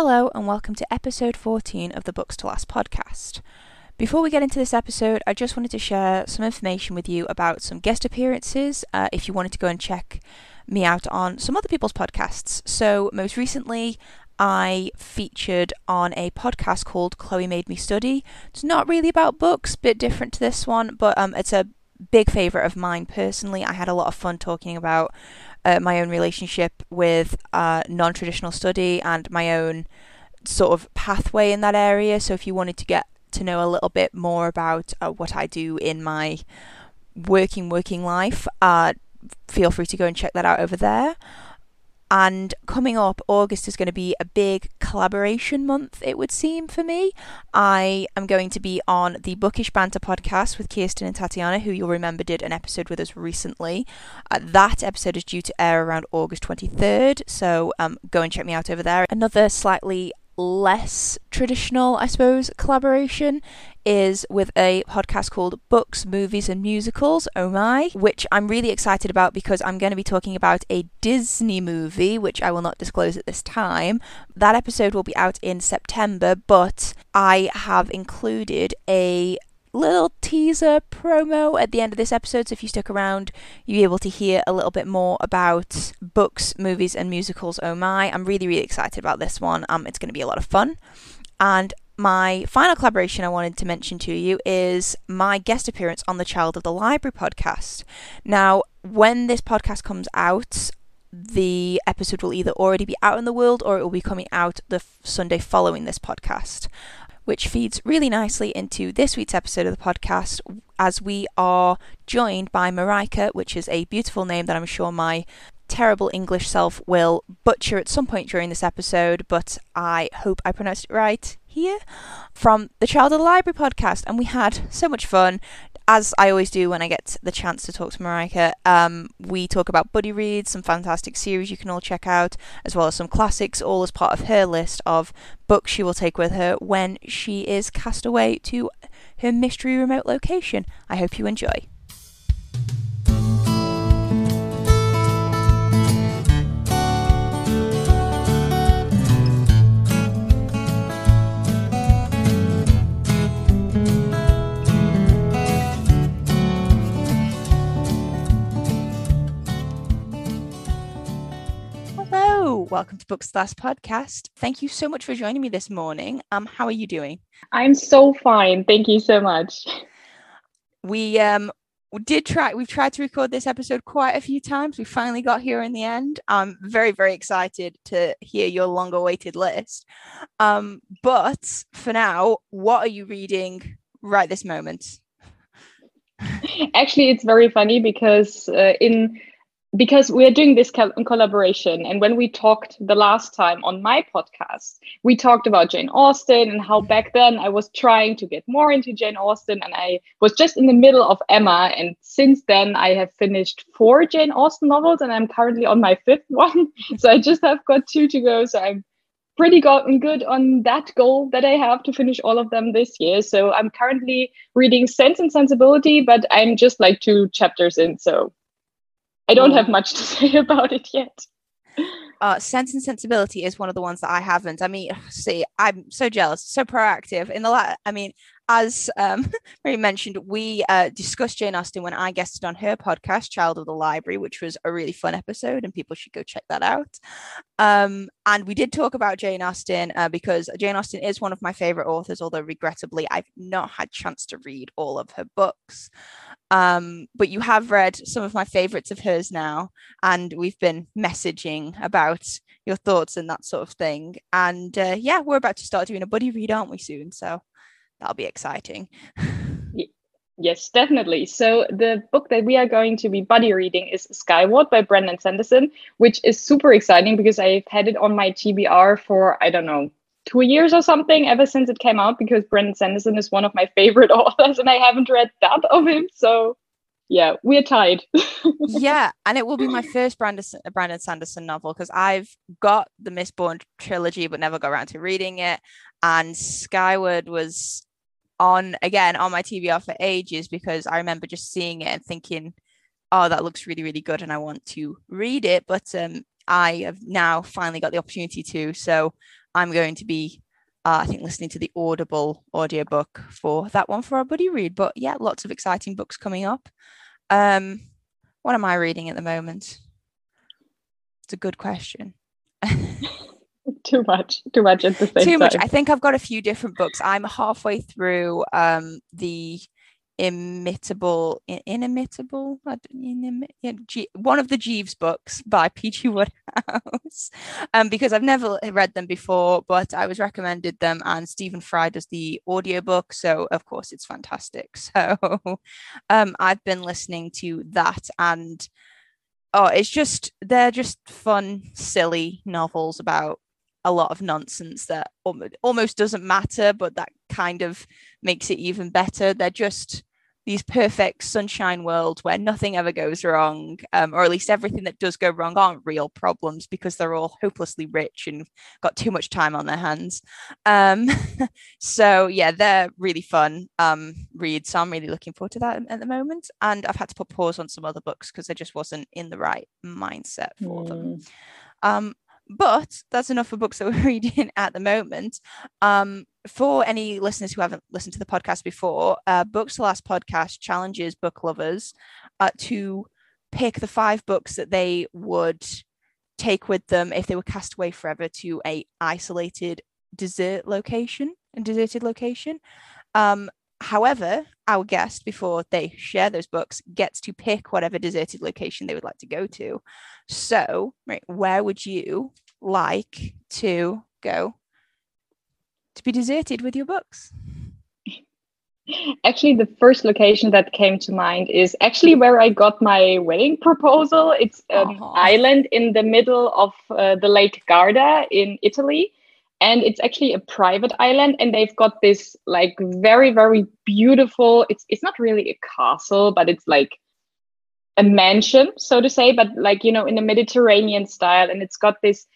Hello, and welcome to episode 14 of the Books to Last podcast. Before we get into this episode, I just wanted to share some information with you about some guest appearances uh, if you wanted to go and check me out on some other people's podcasts. So, most recently, I featured on a podcast called Chloe Made Me Study. It's not really about books, bit different to this one, but um, it's a big favourite of mine personally. I had a lot of fun talking about uh, my own relationship with uh, non traditional study and my own sort of pathway in that area. So, if you wanted to get to know a little bit more about uh, what I do in my working working life, uh, feel free to go and check that out over there. And coming up, August is going to be a big collaboration month, it would seem for me. I am going to be on the Bookish Banter podcast with Kirsten and Tatiana, who you'll remember did an episode with us recently. Uh, that episode is due to air around August 23rd, so um, go and check me out over there. Another slightly less traditional, I suppose, collaboration is with a podcast called Books, Movies and Musicals, oh my, which I'm really excited about because I'm going to be talking about a Disney movie, which I will not disclose at this time. That episode will be out in September, but I have included a little teaser promo at the end of this episode. So if you stick around, you'll be able to hear a little bit more about books, movies, and musicals. Oh my! I'm really, really excited about this one. Um, it's going to be a lot of fun. And my final collaboration I wanted to mention to you is my guest appearance on the Child of the Library podcast. Now, when this podcast comes out, the episode will either already be out in the world or it will be coming out the f- Sunday following this podcast which feeds really nicely into this week's episode of the podcast as we are joined by Marika, which is a beautiful name that I'm sure my terrible English self will butcher at some point during this episode, but I hope I pronounced it right here from the Child of the Library podcast. And we had so much fun as I always do when I get the chance to talk to Marika, um, we talk about buddy reads, some fantastic series you can all check out, as well as some classics, all as part of her list of books she will take with her when she is cast away to her mystery remote location. I hope you enjoy. Welcome to Books Last podcast. Thank you so much for joining me this morning. Um, how are you doing? I'm so fine. Thank you so much. We um did try we've tried to record this episode quite a few times. We finally got here in the end. I'm very, very excited to hear your long awaited list. Um, but for now, what are you reading right this moment? Actually, it's very funny because uh, in because we are doing this collaboration. And when we talked the last time on my podcast we talked about jane austen and how mm-hmm. back then i was trying to get more into jane austen. And i was just in the middle of emma. And since then i have finished four jane austen novels and i'm currently on my fifth one. So i just have got two to go. So i'm pretty gotten good on that goal that i have to finish all of them this year. So i'm currently reading sense and sensibility but i'm just like two chapters in. So I don't have much to say about it yet. Uh, Sense and Sensibility is one of the ones that I haven't. I mean, see, I'm so jealous, so proactive. In the la- I mean, as um, Mary mentioned, we uh, discussed Jane Austen when I guested on her podcast, Child of the Library, which was a really fun episode, and people should go check that out. Um, and we did talk about Jane Austen uh, because Jane Austen is one of my favorite authors, although regrettably, I've not had chance to read all of her books. Um, but you have read some of my favorites of hers now, and we've been messaging about your thoughts and that sort of thing. And uh, yeah, we're about to start doing a buddy read, aren't we, soon? So that'll be exciting. Yes, definitely. So the book that we are going to be buddy reading is Skyward by Brandon Sanderson, which is super exciting because I've had it on my TBR for I don't know two years or something ever since it came out because Brandon Sanderson is one of my favorite authors and I haven't read that of him. So yeah, we're tied. yeah, and it will be my first Brandon, Brandon Sanderson novel because I've got the Mistborn trilogy but never got around to reading it. And Skyward was on again on my TBR for ages because I remember just seeing it and thinking, oh, that looks really, really good and I want to read it. But um, I have now finally got the opportunity to. So I'm going to be, uh, I think, listening to the Audible audiobook for that one for our buddy read. But yeah, lots of exciting books coming up. Um, what am I reading at the moment? It's a good question. too much, too much at the same Too time. much. I think I've got a few different books. I'm halfway through um, the imitable inimitable G, one of the jeeves books by pg wodehouse um because i've never read them before but i was recommended them and stephen fry does the audiobook so of course it's fantastic so um i've been listening to that and oh it's just they're just fun silly novels about a lot of nonsense that almost doesn't matter but that kind of makes it even better they're just these perfect sunshine world where nothing ever goes wrong, um, or at least everything that does go wrong aren't real problems because they're all hopelessly rich and got too much time on their hands. Um, so yeah, they're really fun um, reads. So I'm really looking forward to that at the moment. And I've had to put pause on some other books because I just wasn't in the right mindset for mm. them. But that's enough for books that we're reading at the moment. Um, for any listeners who haven't listened to the podcast before, uh, Books to Last podcast challenges book lovers uh, to pick the five books that they would take with them if they were cast away forever to a isolated desert location, and deserted location. Um, however, our guest, before they share those books, gets to pick whatever deserted location they would like to go to. So, right, where would you like to go to be deserted with your books? Actually, the first location that came to mind is actually where I got my wedding proposal. It's an island in the middle of uh, the Lake Garda in Italy. And it's actually a private island, and they've got this like very, very beautiful. It's it's not really a castle, but it's like a mansion, so to say, but like you know, in a Mediterranean style, and it's got this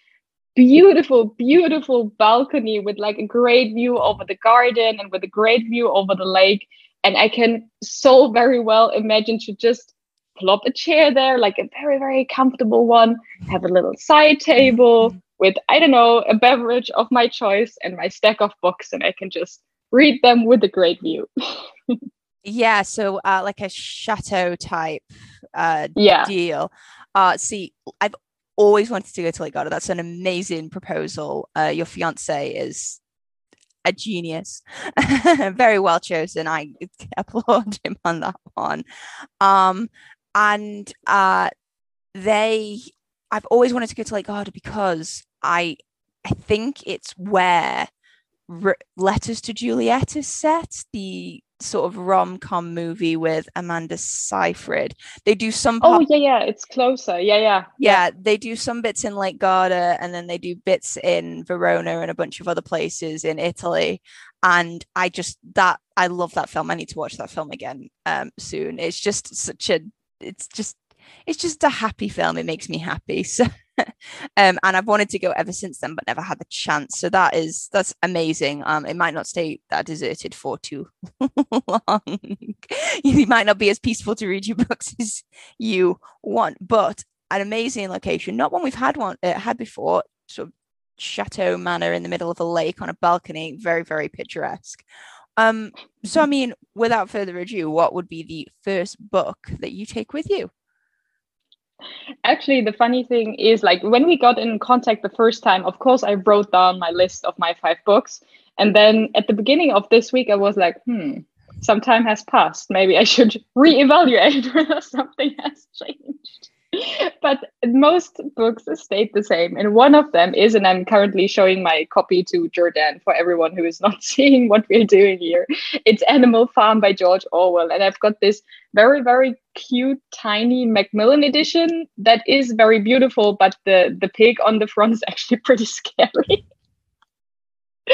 beautiful, beautiful balcony with like a great view over the garden and with a great view over the lake. And I can so very well imagine to just plop a chair there, like a very, very comfortable one, have a little side table. With, I don't know, a beverage of my choice and my stack of books, and I can just read them with a great view. yeah. So, uh, like a chateau type uh, yeah. deal. Uh, see, I've always wanted to go to Lake Garda. That's an amazing proposal. Uh, your fiance is a genius, very well chosen. I applaud him on that one. Um, and uh, they, I've always wanted to go to Lake Garda because I, I think it's where Letters to Juliet is set. The sort of rom com movie with Amanda Seyfried. They do some. Oh yeah, yeah, it's closer. Yeah, yeah, yeah. They do some bits in Lake Garda, and then they do bits in Verona and a bunch of other places in Italy. And I just that I love that film. I need to watch that film again um, soon. It's just such a. It's just it's just a happy film. It makes me happy. So um, and I've wanted to go ever since then, but never had the chance. So that is that's amazing. Um, it might not stay that deserted for too long. you might not be as peaceful to read your books as you want, but an amazing location. Not one we've had one uh, had before. Sort of chateau manor in the middle of a lake on a balcony. Very very picturesque. Um, so I mean, without further ado, what would be the first book that you take with you? Actually, the funny thing is, like, when we got in contact the first time, of course, I wrote down my list of my five books. And then at the beginning of this week, I was like, hmm, some time has passed. Maybe I should reevaluate whether something has changed. but most books stayed the same. And one of them is, and I'm currently showing my copy to Jordan for everyone who is not seeing what we're doing here. It's Animal Farm by George Orwell. And I've got this very, very cute, tiny Macmillan edition that is very beautiful, but the, the pig on the front is actually pretty scary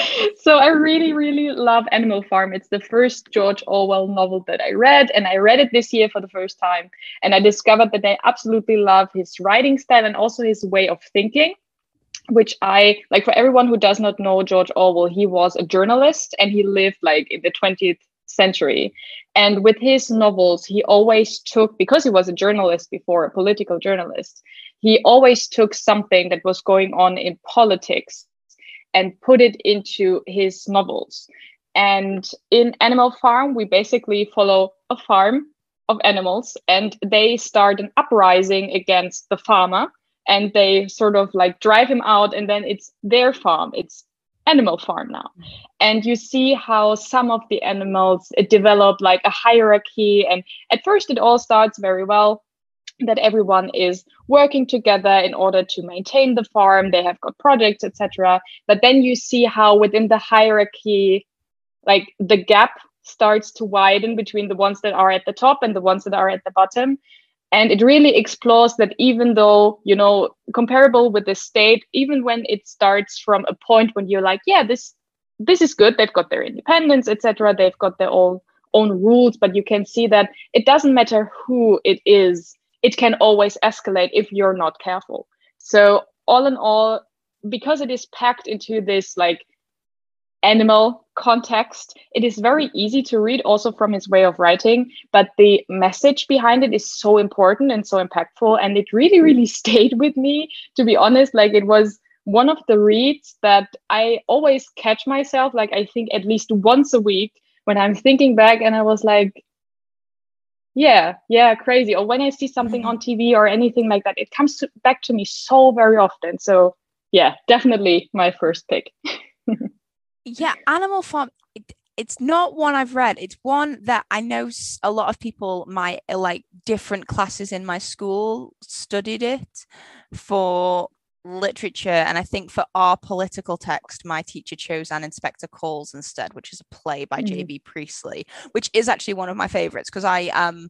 so I really, really love Animal Farm. It's the first George Orwell novel that I read, and I read it this year for the first time. And I discovered that I absolutely love his writing style and also his way of thinking, which I like. For everyone who does not know George Orwell, he was a journalist and he lived like in the 20th century. And with his novels, he always took, because he was a journalist before, a political journalist, he always took something that was going on in politics and put it into his novels. And in Animal Farm, we basically follow a farm of animals and they start an uprising against the farmer and they sort of like drive him out and then it's their farm it's animal farm now and you see how some of the animals develop like a hierarchy and at first it all starts very well that everyone is working together in order to maintain the farm they have got projects etc but then you see how within the hierarchy like the gap starts to widen between the ones that are at the top and the ones that are at the bottom. And it really explores that even though you know comparable with the state even when it starts from a point when you're like yeah this this is good they've got their independence etc they've got their own own rules but you can see that it doesn't matter who it is it can always escalate if you're not careful so all in all because it is packed into this like animal context. It is very easy to read also from his way of writing, but the message behind it is so important and so impactful. And it really, really stayed with me, to be honest. Like it was one of the reads that I always catch myself, like I think at least once a week when I'm thinking back and I was like, yeah, yeah, crazy. Or when I see something mm-hmm. on TV or anything like that, it comes to, back to me so very often. So, yeah, definitely my first pick. yeah, Animal Farm. It, it's not one I've read. It's one that I know a lot of people, my like different classes in my school, studied it for literature. And I think for our political text, my teacher chose An Inspector Calls instead, which is a play by mm. J.B. Priestley, which is actually one of my favorites because I um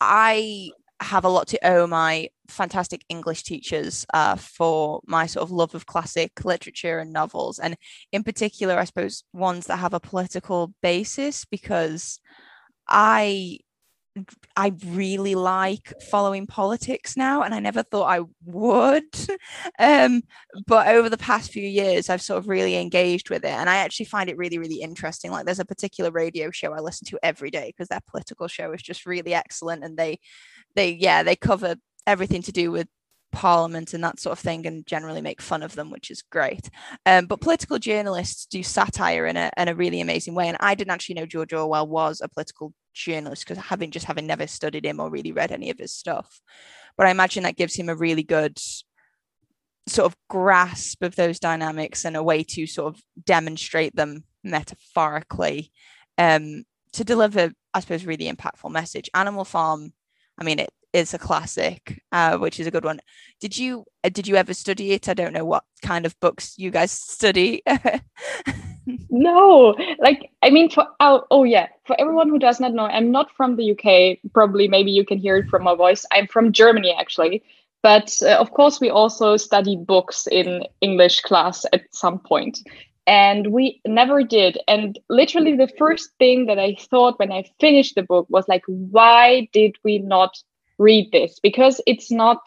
I have a lot to owe my fantastic English teachers uh, for my sort of love of classic literature and novels, and in particular, I suppose ones that have a political basis because I I really like following politics now, and I never thought I would. um, but over the past few years, I've sort of really engaged with it, and I actually find it really, really interesting. Like, there's a particular radio show I listen to every day because their political show is just really excellent, and they, they, yeah, they cover everything to do with parliament and that sort of thing and generally make fun of them which is great. Um, but political journalists do satire in a, in a really amazing way. And i didn't actually know george orwell was a political journalist because having just having never studied him or really read any of his stuff. But i imagine that gives him a really good sort of grasp of those dynamics and a way to sort of demonstrate them metaphorically um, to deliver i suppose really impactful message. Animal farm i mean it is a classic, uh, which is a good one. Did you uh, did you ever study it? I don't know what kind of books you guys study. no, like I mean, for oh, oh yeah, for everyone who does not know, I'm not from the UK. Probably, maybe you can hear it from my voice. I'm from Germany actually, but uh, of course, we also study books in English class at some point and we never did and literally the first thing that i thought when i finished the book was like why did we not read this because it's not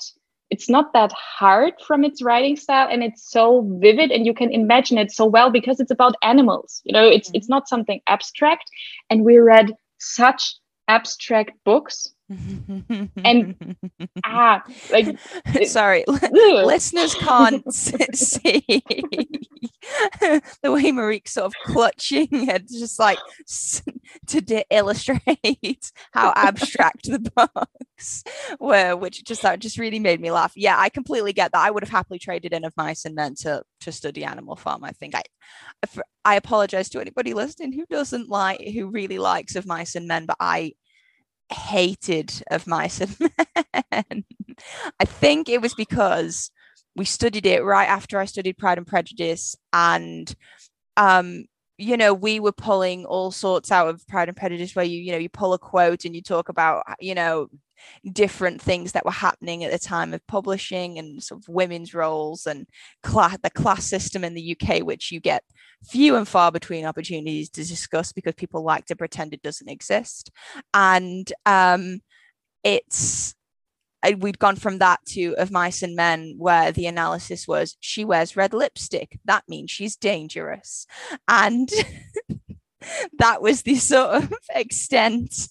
it's not that hard from its writing style and it's so vivid and you can imagine it so well because it's about animals you know it's mm-hmm. it's not something abstract and we read such abstract books and ah like sorry. Listeners can't see the way Marika's sort of clutching it just like to de- illustrate how abstract the books were which just that just really made me laugh. Yeah I completely get that. I would have happily traded in of mice and men to to study animal farm I think. I I apologize to anybody listening who doesn't like who really likes of mice and men but I hated of mice and men. I think it was because we studied it right after I studied Pride and Prejudice, and um, you know, we were pulling all sorts out of Pride and Prejudice, where you, you know, you pull a quote and you talk about, you know, different things that were happening at the time of publishing and sort of women's roles and class, the class system in the UK, which you get few and far between opportunities to discuss because people like to pretend it doesn't exist. And um, it's we'd gone from that to of mice and men where the analysis was she wears red lipstick that means she's dangerous and that was the sort of extent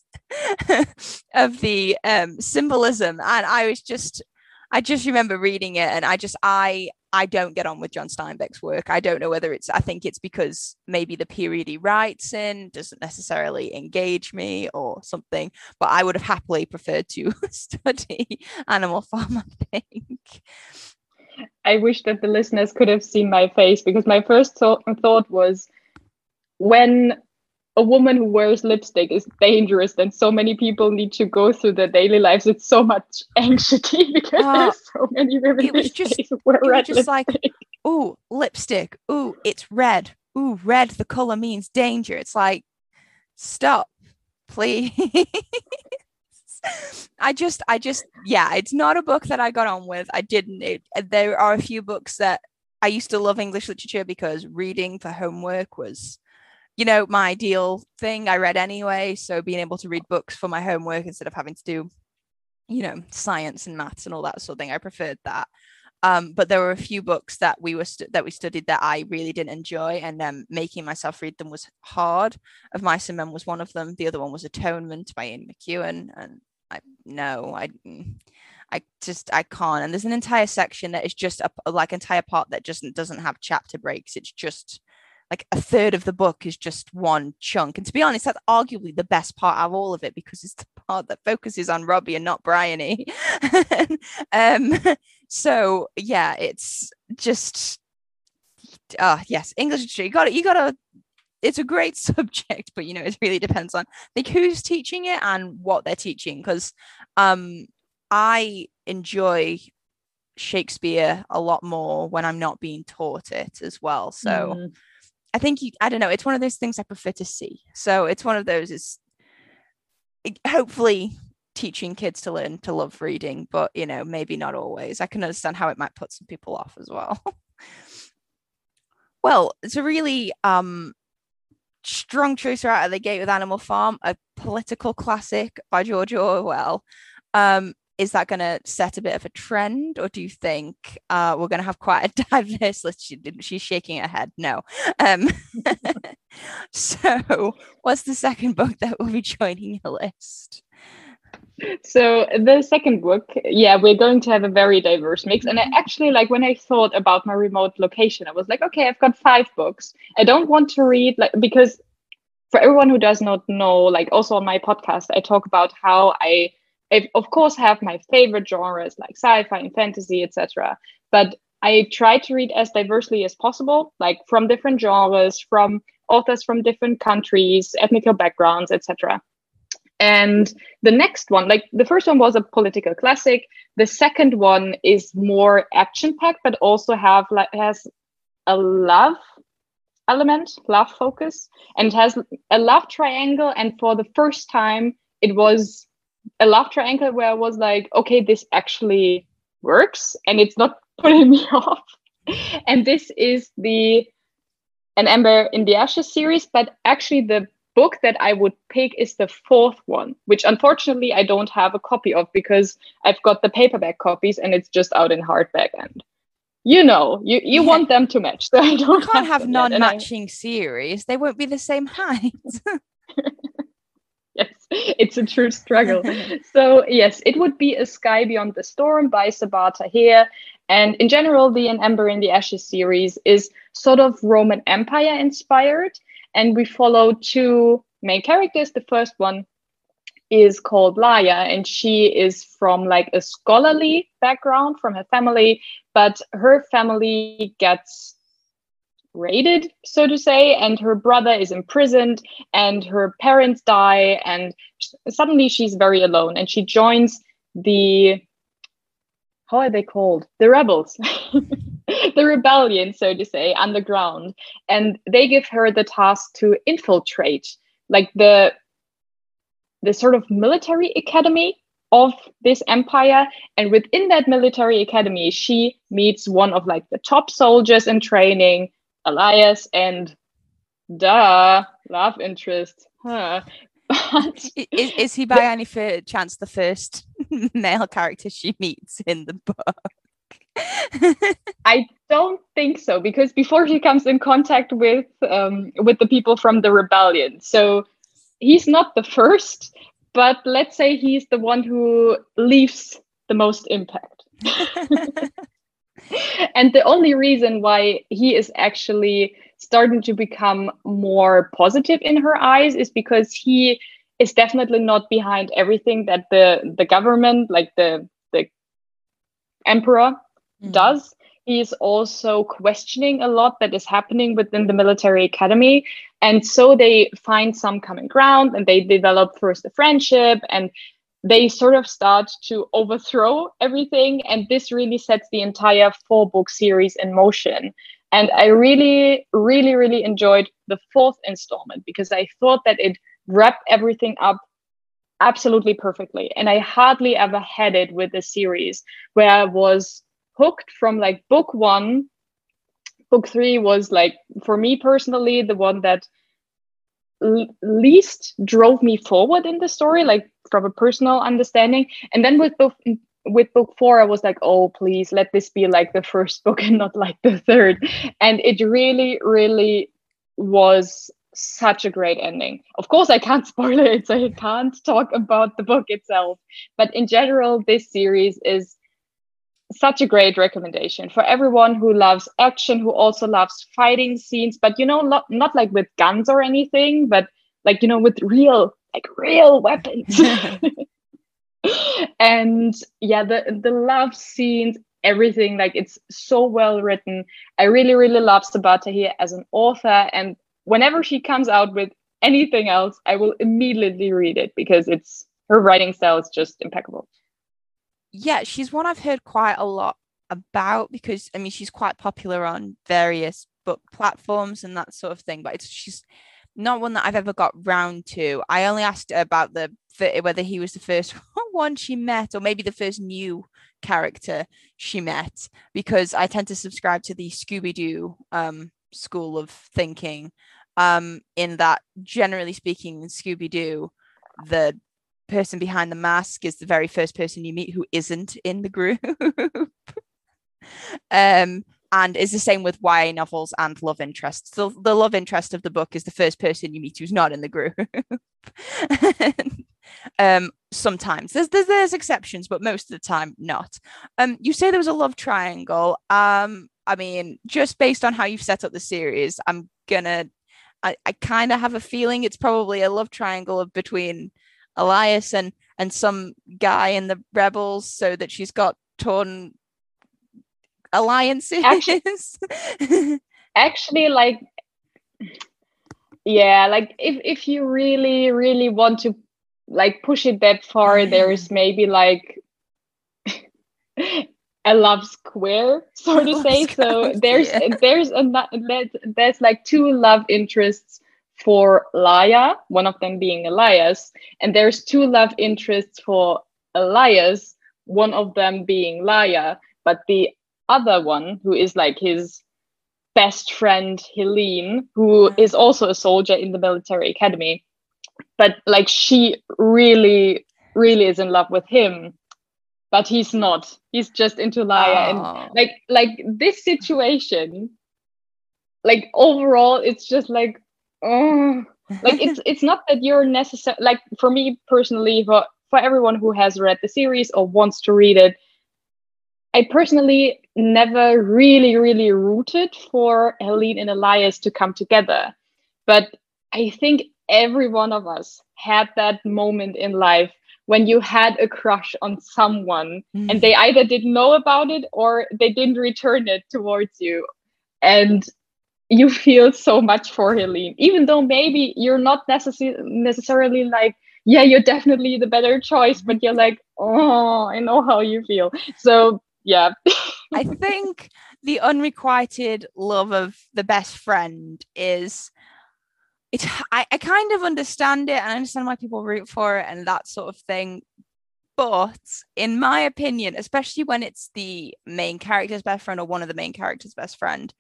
of the um, symbolism and i was just i just remember reading it and i just i I don't get on with John Steinbeck's work. I don't know whether it's, I think it's because maybe the period he writes in doesn't necessarily engage me or something, but I would have happily preferred to study Animal Farm, I think. I wish that the listeners could have seen my face because my first thought, thought was when a woman who wears lipstick is dangerous and so many people need to go through their daily lives with so much anxiety because uh, there's so many women it was just, wear it red just like ooh lipstick. Ooh it's red. Ooh red the color means danger. It's like stop please. I just I just yeah it's not a book that I got on with. I didn't. It, there are a few books that I used to love English literature because reading for homework was you know, my ideal thing. I read anyway. So being able to read books for my homework instead of having to do, you know, science and maths and all that sort of thing, I preferred that. Um, but there were a few books that we were that we studied that I really didn't enjoy, and um, making myself read them was hard. Of Mice and Men was one of them. The other one was Atonement by Ian McEwan, and I no, I I just I can't. And there's an entire section that is just a like entire part that just doesn't have chapter breaks. It's just like a third of the book is just one chunk. And to be honest, that's arguably the best part of all of it because it's the part that focuses on Robbie and not Bryony. um, so yeah, it's just uh yes, English. You got it, you gotta it's a great subject, but you know, it really depends on like who's teaching it and what they're teaching. Because um I enjoy Shakespeare a lot more when I'm not being taught it as well. So mm. I think you, I don't know, it's one of those things I prefer to see. So it's one of those is hopefully teaching kids to learn to love reading, but you know, maybe not always. I can understand how it might put some people off as well. well, it's a really um strong choice right out of the gate with Animal Farm, a political classic by George Orwell. Um, is that going to set a bit of a trend or do you think uh, we're going to have quite a diverse list? She, she's shaking her head no. Um, so what's the second book that will be joining your list? So the second book yeah we're going to have a very diverse mix. And i actually like when i thought about my remote location i was like okay i've got five books. I don't want to read like because for everyone who does not know like also on my podcast i talk about how i I of course have my favorite genres like sci-fi and fantasy, etc. But I try to read as diversely as possible, like from different genres, from authors from different countries, ethnical backgrounds, etc. And the next one, like the first one was a political classic. The second one is more action-packed, but also have like has a love element, love focus, and has a love triangle. And for the first time, it was a love triangle where I was like, okay, this actually works and it's not putting me off. and this is the An Ember in the Ashes series, but actually the book that I would pick is the fourth one, which unfortunately I don't have a copy of because I've got the paperback copies and it's just out in hardback and you know, you, you yeah. want them to match. So I don't you can't have, have non-matching series. They won't be the same height. it's a true struggle. so yes, it would be a Sky Beyond the Storm by Sabaa Tahir. And in general, the An Ember in the Ashes series is sort of Roman Empire inspired. And we follow two main characters. The first one is called Laia, and she is from like a scholarly background from her family, but her family gets raided, so to say, and her brother is imprisoned, and her parents die, and suddenly she's very alone, and she joins the how are they called? The rebels, the rebellion, so to say, underground, and they give her the task to infiltrate, like the the sort of military academy of this empire. And within that military academy she meets one of like the top soldiers in training Elias and duh, love interest. Huh. But is, is he by any chance the first male character she meets in the book? I don't think so because before he comes in contact with um, with the people from the rebellion, so he's not the first, but let's say he's the one who leaves the most impact. and the only reason why he is actually starting to become more positive in her eyes is because he is definitely not behind everything that the the government like the the emperor mm. does he is also questioning a lot that is happening within the military academy and so they find some common ground and they develop first a friendship and they sort of start to overthrow everything and this really sets the entire four book series in motion. And i really really really enjoyed the fourth installment because i thought that it wrapped everything up absolutely perfectly. And i hardly ever had it with a series where i was hooked from like book one. Book three was like for me personally the one that least drove me forward in the story, like from a personal understanding. And then with book with book four, I was like, oh please let this be like the first book and not like the third. And it really, really was such a great ending. Of course, I can't spoil it, so I can't talk about the book itself. But in general, this series is such a great recommendation for everyone who loves action, who also loves fighting scenes, but you know, not, not like with guns or anything, but like, you know, with real, like real weapons. and yeah, the, the love scenes, everything, like it's so well written. I really, really love Sabaa Tahir as an author. And whenever she comes out with anything else, I will immediately read it because it's her writing style is just impeccable yeah, she's one I've heard quite a lot about because I mean she's quite popular on various book platforms and that sort of thing. But it's she's not one that I've ever got round to. I only asked about the whether he was the first one she met or maybe the first new character she met because I tend to subscribe to the Scooby Doo um, school of thinking. Um, in that, generally speaking, Scooby Doo, the person behind the mask is the very first person you meet who isn't in the group. um, and is the same with YA novels and love interests. The, the love interest of the book is the first person you meet who's not in the group. um, sometimes there's, there's there's exceptions, but most of the time not. Um, you say there was a love triangle. Um, I mean, just based on how you've set up the series, I'm gonna. I, I kind of have a feeling it's probably a love triangle of between Elias and and some guy in the rebels so that she's got torn alliances. Actually, actually like yeah like if if you really really want to like push it that far there's maybe like a love square so to say. So there's there's a that, there's like two love interests for Laia, one of them being Elias, and there's two love interests for Elias, one of them being Laia, but the other one, who is like his best friend Helene, who mm-hmm. is also a soldier in the military academy, but like she really, really is in love with him, but he's not. He's just into Laia, oh. and like like this situation, like overall, it's just like oh, like it's it's not that you're necessary. Like for me personally, for for everyone who has read the series or wants to read it, I personally never really really rooted for Helene and Elias to come together, but I think every one of us had that moment in life when you had a crush on someone mm. and they either didn't know about it or they didn't return it towards you and you feel so much for Helene, even though maybe you're not necessarily necessarily like, yeah, you're definitely the better choice, but you're like, oh, I know how you feel. So yeah. I think the unrequited love of the best friend is it I, I kind of understand it and I understand why people root for it and that sort of thing. But in my opinion, especially when it's the main character's best friend or one of the main character's best friend,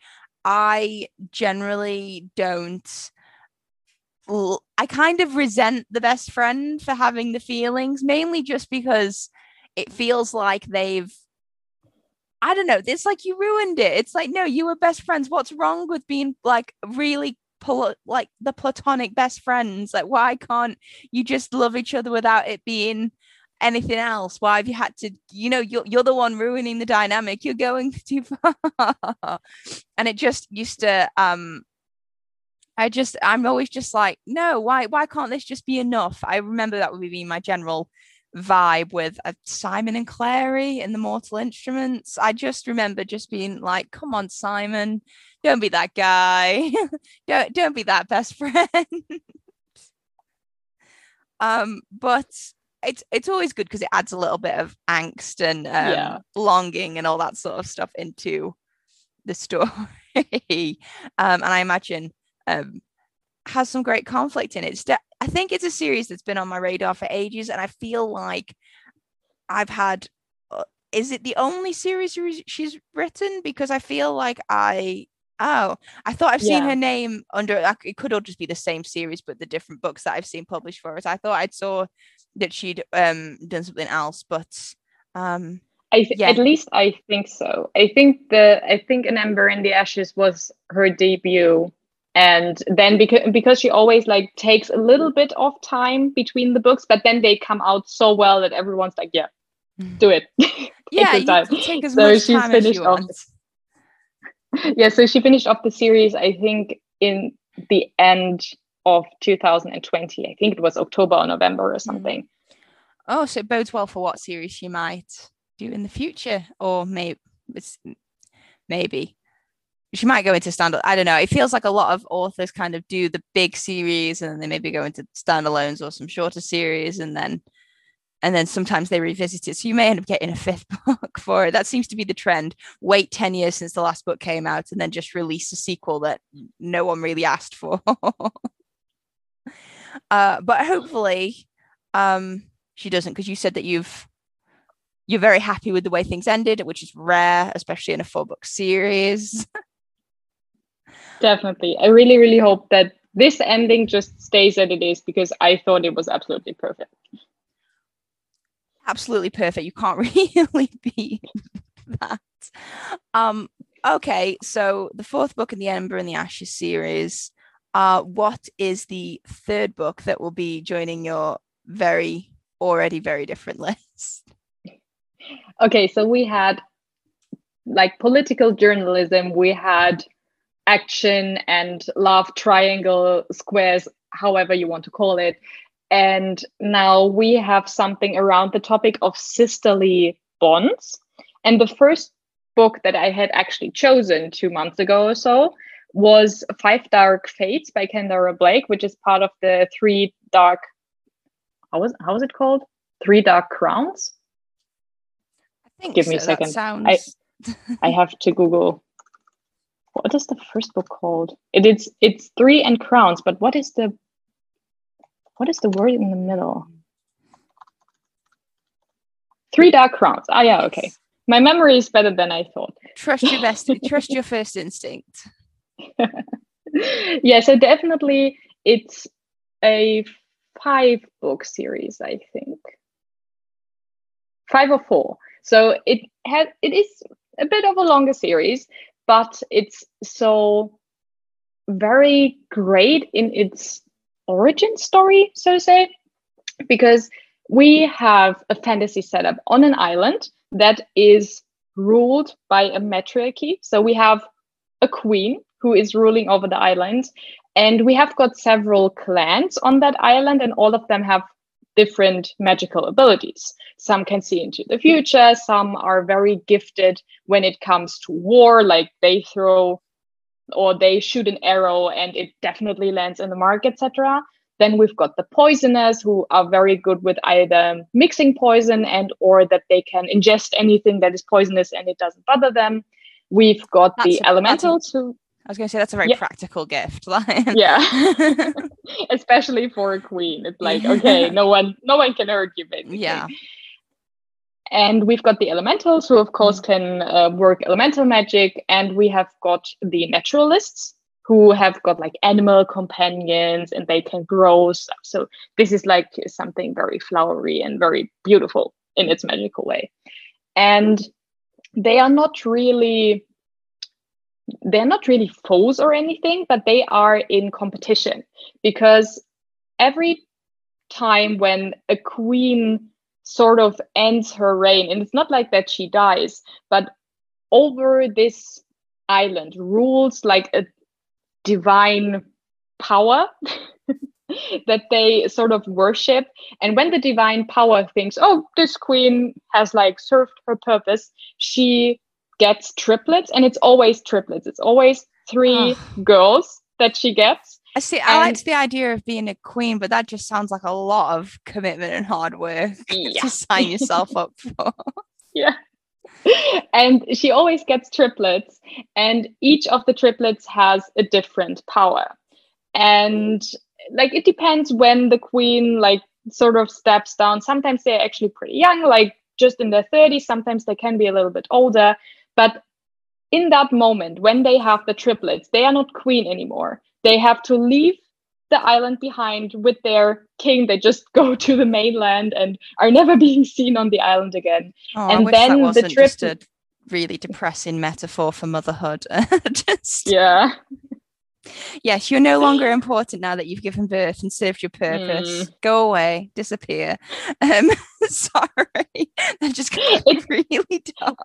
I generally don't. I kind of resent the best friend for having the feelings, mainly just because it feels like they've. I don't know. It's like you ruined it. It's like, no, you were best friends. What's wrong with being like really pl- like the platonic best friends? Like, why can't you just love each other without it being anything else? Why have you had to, you know, you're, you're the one ruining the dynamic. You're going too far. and it just used to, um, I just, I'm always just like, no, why, why can't this just be enough? I remember that would be my general vibe with uh, Simon and Clary in the Mortal Instruments. I just remember just being like, come on, Simon, don't be that guy. don't, don't be that best friend. um, but it's it's always good because it adds a little bit of angst and um, yeah. longing and all that sort of stuff into the story. um, and I imagine um, has some great conflict in it. I think it's a series that's been on my radar for ages, and I feel like I've had. Uh, is it the only series she's written? Because I feel like I Oh, I thought I've seen yeah. her name under. It could all just be the same series, but the different books that I've seen published for it. I thought I'd saw that she'd um done something else, but um, I th- yeah. at least I think so. I think the I think an Ember in the Ashes was her debut, and then because because she always like takes a little bit of time between the books, but then they come out so well that everyone's like, yeah, do it. yeah, you, take as so much time as you. Off yeah, so she finished off the series, I think, in the end of 2020. I think it was October or November or mm. something. Oh, so it bodes well for what series she might do in the future, or maybe maybe she might go into stand. I don't know. It feels like a lot of authors kind of do the big series, and then they maybe go into standalones or some shorter series, and then and then sometimes they revisit it. So you may end up getting a fifth book for it. That seems to be the trend. Wait 10 years since the last book came out and then just release a sequel that no one really asked for. uh, but hopefully um, she doesn't, because you said that you've you're very happy with the way things ended, which is rare, especially in a four book series. Definitely. I really, really hope that this ending just stays as it is because I thought it was absolutely perfect absolutely perfect. You can't really be that. Um, okay, so the fourth book in the Ember in the Ashes series. Uh, what is the third book that will be joining your very already very different list? Okay, so we had like political journalism, we had action and love triangle squares, however you want to call it. And now we have something around the topic of sisterly bonds. And the first book that I had actually chosen two months ago or so was Five Dark Fates by Kendare Blake, which is part of the Three Dark. How was how was it called? Three Dark Crowns. I think. Give so. me a second. Sounds... I I have to Google. What is the first book called? It is it's Three and Crowns, but what is the what is the word in the middle? Three dark crowns. Ah, yeah, okay. My memory is better than I thought. Trust your best. trust your first instinct. yeah, so definitely it's a five book series, I think. Five or four. So it has it is a bit of a longer series, but it's so very great in its origin story, so to say, because we have a fantasy setup on an island that is ruled by a matriarchy. So we have a queen who is ruling over the island, and we have got several clans on that island, and all of them have different magical abilities. Some can see into the future, some are very gifted when it comes to war, like they throw or they shoot an arrow and it definitely lands in the mark, etc. Then we've got the poisoners who are very good with either mixing poison and or that they can ingest anything that is poisonous and it doesn't bother them. We've got that's the elementals who I was going to say that's a very yeah. practical gift. Like, yeah, especially for a queen. It's like okay, no one, no one can hurt you, basically. Yeah. And we've got the elementals, who of course can uh, work elemental magic, and we have got the naturalists, who have got like animal companions, and they can grow stuff. So this is like something very flowery and very beautiful in its magical way. And they are not really they're not really foes or anything, but they are in competition because every time when a queen sort of ends her reign. And it's not like that she dies, but over this island rules like a divine power that they sort of worship. And when the divine power thinks, oh, this queen has like served her purpose, she gets triplets. And it's always triplets, it's always three girls that she gets. I see. I liked the idea of being a queen, but that just sounds like a lot of commitment and hard work yeah. to sign yourself up for. Yeah. And she always gets triplets, and each of the triplets has a different power. And like it depends when the queen like sort of steps down. Sometimes they're actually pretty young, like just in their 30s. Sometimes they can be a little bit older. But in that moment, when they have the triplets, they are not queen anymore they have to leave the island behind with their king. They just go to the mainland and are never being seen on the island again. Oh, and then the trip just a really depressing metaphor for motherhood. just yeah. Yes, you're no longer important now that you've given birth and served your purpose. Mm. Go away, disappear. Um, sorry, that just got really dark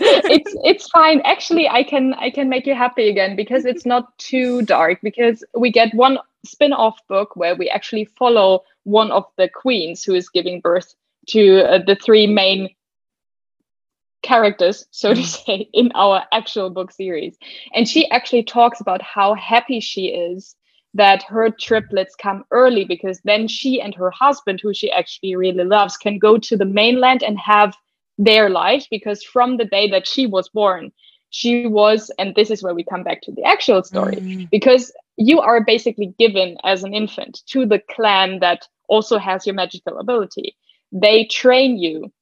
it's it's fine actually i can i can make you happy again because it's not too dark because we get one spin-off book where we actually follow one of the queens who is giving birth to uh, the three main characters so to mm. say in our actual book series and she actually talks about how happy she is that her triplets come early because then she and her husband who she actually really loves can go to the mainland and have their life because from the day that she was born she was and this is where we come back to the actual story mm. because you are basically given as an infant to the clan that also has your magical ability. They train you.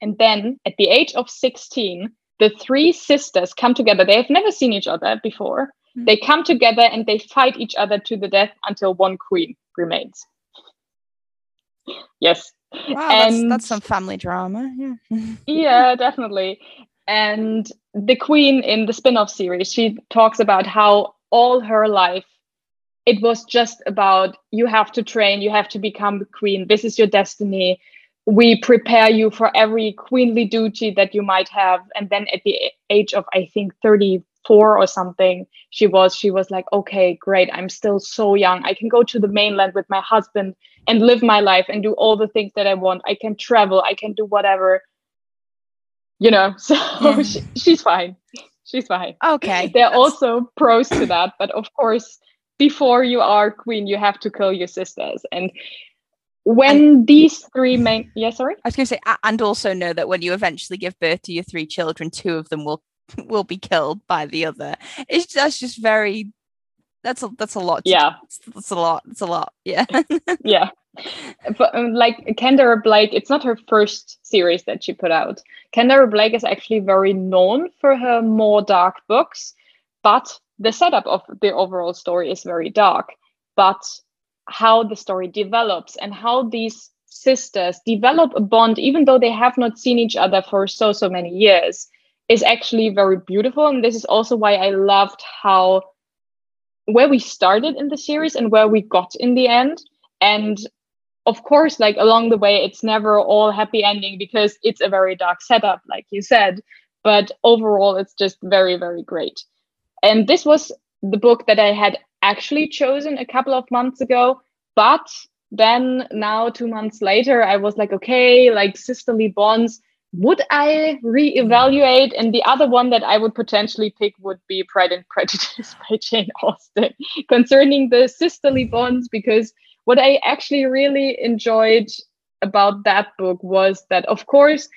And then at the age of 16 the three sisters come together. They have never seen each other before. Mm. they come together and they fight each other to the death until one queen remains yes Wow, and, that's, that's some family drama. Yeah. yeah, definitely. And the queen in the spin-off series, she talks about how all her life it was just about you have to train, you have to become the queen. This is your destiny. We prepare you for every queenly duty that you might have. And then at the age of I think 30 four or something she was she was like okay great i'm still so young i can go to the mainland with my husband and live my life and do all the things that i want. I can travel. I can do whatever you know so yeah. she, she's fine. She's fine. Okay. There are also pros to that but of course before you are queen you have to kill your sisters. And when and, these three main yeah sorry? I was going to say and also know that when you eventually give birth to your three children two of them will will be killed by the other. It's that's just very that's a that's a lot. yeah, that's a lot. It's a lot. Yeah, yeah. But um, like Kendare Blake, it's not her first series that she put out. Kendare Blake is actually very known for her more dark books, but the setup of the overall story is very dark. But how the story develops and how these sisters develop a bond, even though they have not seen each other for so so many years, is actually very beautiful. And this is also why I loved how where we started in the series and where we got in the end. And of course, like along the way, it's never all happy ending because it's a very dark setup, like you said. But overall, it's just very, very great. And this was the book that I had actually chosen a couple of months ago. But then now, two months later, I was like, okay, like sisterly bonds would I reevaluate? And the other one that I would potentially pick would be Pride and Prejudice by Jane Austen concerning the sisterly bonds, because what I actually really enjoyed about that book was that, of course,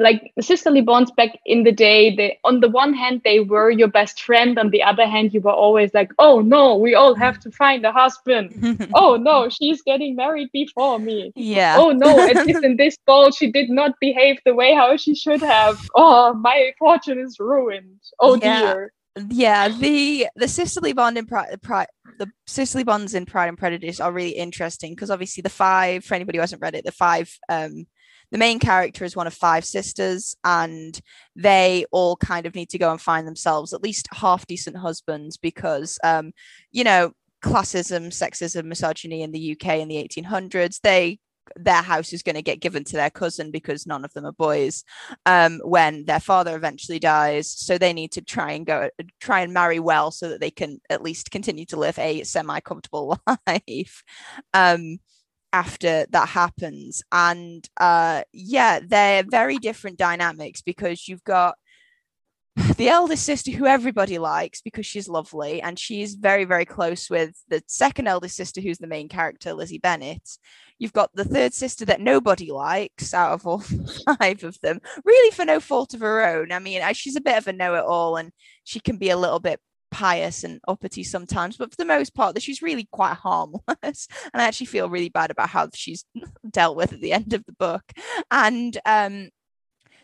like sisterly bonds back in the day they on the one hand they were your best friend. On the other hand you were always like oh no we all have to find a husband. Oh no she's getting married before me. Yeah. Oh no at least in this ball she did not behave the way how she should have. Oh my fortune is ruined. Oh yeah. dear. Yeah the the sisterly bond in pride, pride the sisterly bonds in pride and prejudice are really interesting because obviously the five for anybody who hasn't read it the five um the main character is one of five sisters, and they all kind of need to go and find themselves at least half decent husbands because, um, you know, classism, sexism, misogyny in the UK in the 1800s. They their house is going to get given to their cousin because none of them are boys um, when their father eventually dies so they need to try and go try and marry well so that they can at least continue to live a semi comfortable life um, after that happens. And uh, yeah they're very different dynamics because you've got the eldest sister who everybody likes because she's lovely and she's very very close with the second eldest sister who's the main character lizzie bennet. You've got the third sister that nobody likes out of all five of them really for no fault of her own. I mean she's a bit of a know-it-all and she can be a little bit pious and uppity sometimes but for the most part that she's really quite harmless and i actually feel really bad about how she's dealt with at the end of the book and um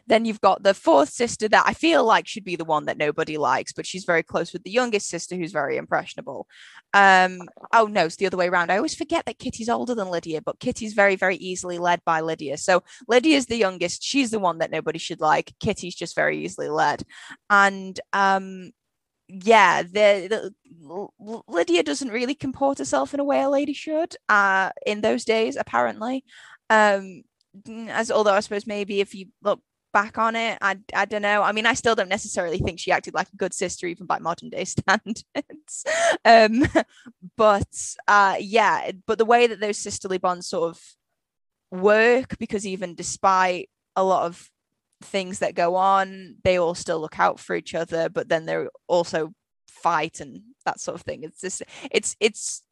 then you've got the fourth sister that I feel like should be the one that nobody likes, but she's very close with the youngest sister who's very impressionable. Um, oh no, it's the other way around. I always forget that Kitty's older than Lydia, but Kitty's very, very easily led by Lydia. So Lydia's the youngest. She's the one that nobody should like. Kitty's just very easily led. And um, yeah, the, the, Lydia doesn't really comport herself in a way a lady should uh, in those days, apparently. Um, as although I suppose maybe if you look back on it. I, I don't know. I mean, I still don't necessarily think she acted like a good sister, even by modern day standards. um, but uh, yeah, but the way that those sisterly bonds sort of work, because even despite a lot of things that go on, they all still look out for each other, but then they're also fight and that sort of thing. It's just, it's, it's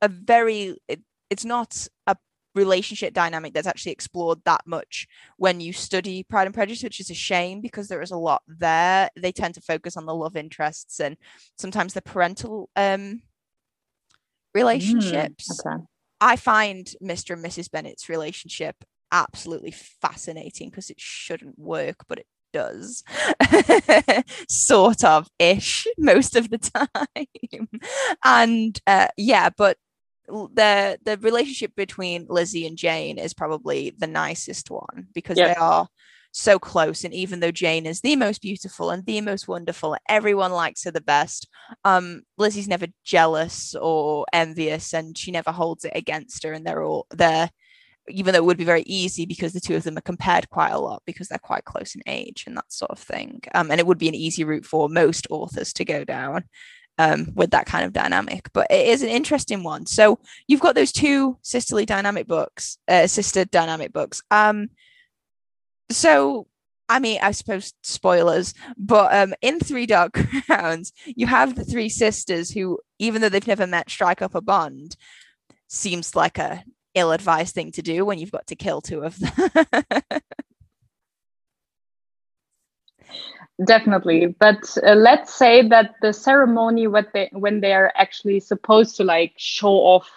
a very, it, it's not a relationship dynamic that's actually explored that much when you study Pride and Prejudice, which is a shame because there is a lot there. They tend to focus on the love interests and sometimes the parental um, relationships. Mm, okay. I find Mr. and Mrs. Bennet's relationship absolutely fascinating because it shouldn't work, but it does. Sort of ish most of the time. And uh, yeah but the the relationship between Lizzie and Jane is probably the nicest one because they are so close. And even though Jane is the most beautiful and the most wonderful everyone likes her the best. Um Lizzie's never jealous or envious and she never holds it against her and they're all there even though it would be very easy because the two of them are compared quite a lot because they're quite close in age and that sort of thing um, and it would be an easy route for most authors to go down um, with that kind of dynamic. But it is an interesting one. So you've got those two sisterly dynamic books, uh, sister dynamic books. Um, so I mean, I suppose spoilers, but um, in Three Dark Crowns, you have the three sisters who, even though they've never met, strike up a bond. Seems like a ill-advised thing to do when you've got to kill two of them. definitely but uh, let's say that the ceremony when they when they are actually supposed to like show off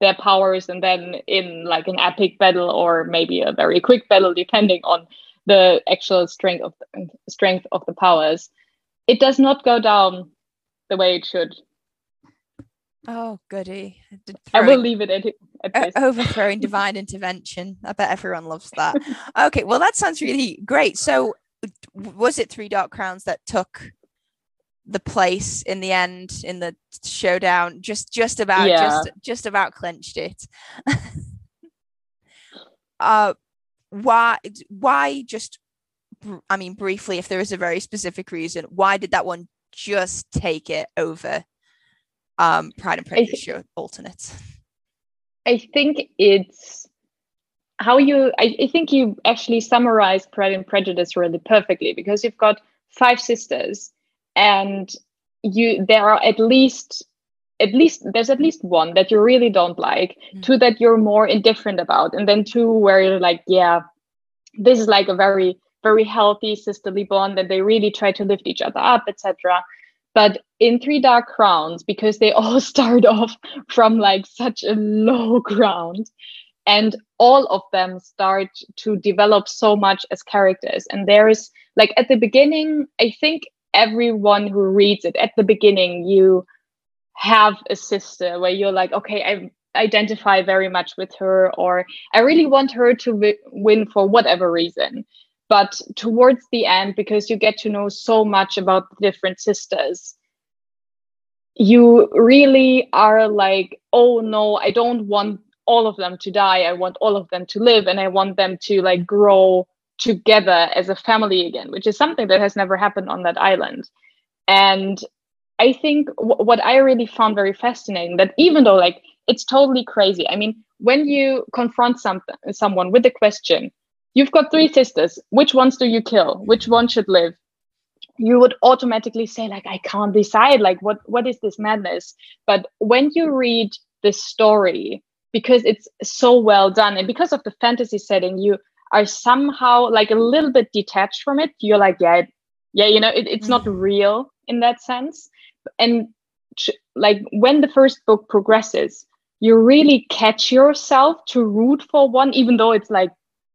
their powers and then in like an epic battle or maybe a very quick battle depending on the actual strength of the, strength of the powers it does not go down the way it should oh goody i will leave it at, at overthrowing divine intervention i bet everyone loves that okay well that sounds really great so was it Three Dark Crowns that took the place in the end in the showdown? Just just about yeah. just just about clinched it. uh, why why just I mean briefly, if there is a very specific reason, why did that one just take it over um Pride and Prejudice th- alternate? I think it's how you I, I, think you actually summarized pride and prejudice really perfectly because you've got five sisters and you there are at least at least there's at least one that you really don't like mm-hmm. two that you're more indifferent about and then two where you're like yeah this is like a very very healthy sisterly bond and they really try to lift each other up etc but in three dark crowns because they all start off from like such a low ground and all of them start to develop so much as characters. And there is like at the beginning i think everyone who reads it at the beginning you have a sister where you're like okay i identify very much with her or i really want her to w- win for whatever reason but towards the end because you get to know so much about the different sisters you really are like, oh no, I don't want all of them to die. I want all of them to live and I want them to like grow together as a family again, which is something that has never happened on that island. And I think w- what I really found very fascinating that even though like it's totally crazy. I mean, when you confront something someone with the question, you've got three sisters, which ones do you kill? Which one should live? You would automatically say like I can't decide like what what is this madness? But when you read the story because it's so well done and because of the fantasy setting you are somehow like a little bit detached from it you're like yeah yeah you know it, it's mm-hmm. not real in that sense and like when the first book progresses you really catch yourself to root for one even though it's like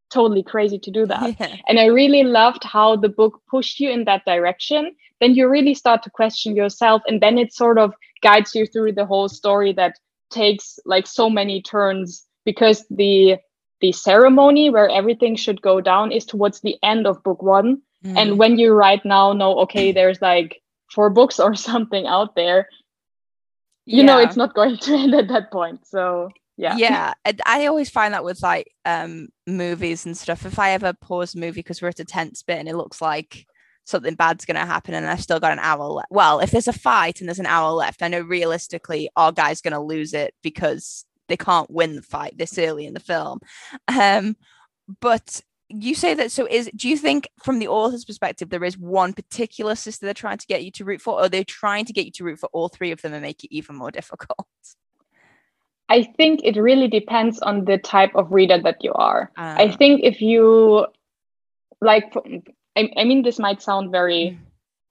totally crazy to do that yeah. and i really loved how the book pushed you in that direction then you really start to question yourself and then it sort of guides you through the whole story that takes like so many turns because the the ceremony where everything should go down is towards the end of book one mm. and when you right now know okay there's like four books or something out there you yeah. know it's not going to end at that point so yeah yeah i always find that with like um movies and stuff if i ever pause a movie because we're at a tense bit and it looks like something bad's going to happen and I've still got an hour left. Well, if there's a fight and there's an hour left, I know realistically our guy's going to lose it because they can't win the fight this early in the film. Um, but you say that so is do you think from the author's perspective there is one particular sister they're trying to get you to root for or they're trying to get you to root for all three of them and make it even more difficult i think it really depends on the type of reader that you are i ah. think if you like I, I mean, this might sound very,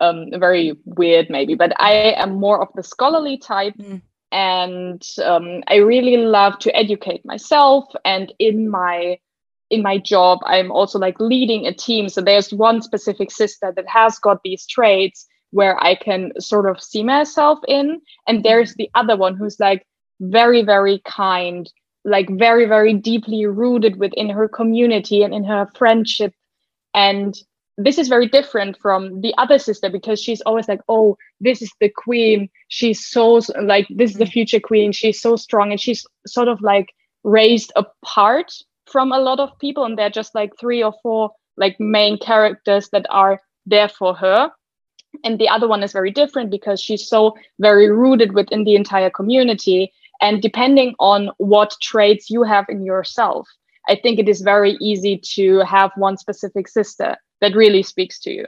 mm. um, very weird, maybe, but I am more of the scholarly type. Mm. And um, I really love to educate myself. And in my in my job, I'm also like leading a team. So there's one specific sister that has got these traits where I can sort of see myself in. And there's the other one who's like very, very kind, like very, very deeply rooted within her community and in her friendship. And this is very different from the other sister because she's always like oh this is the queen. She's so like this is the mm. future queen. She's so strong. And she's sort of like raised apart from a lot of people. And they're just like three or four like main characters that are there for her. And the other one is very different because she's so very rooted within the entire community and depending on what traits you have in yourself i think it is very easy to have one specific sister that really speaks to you.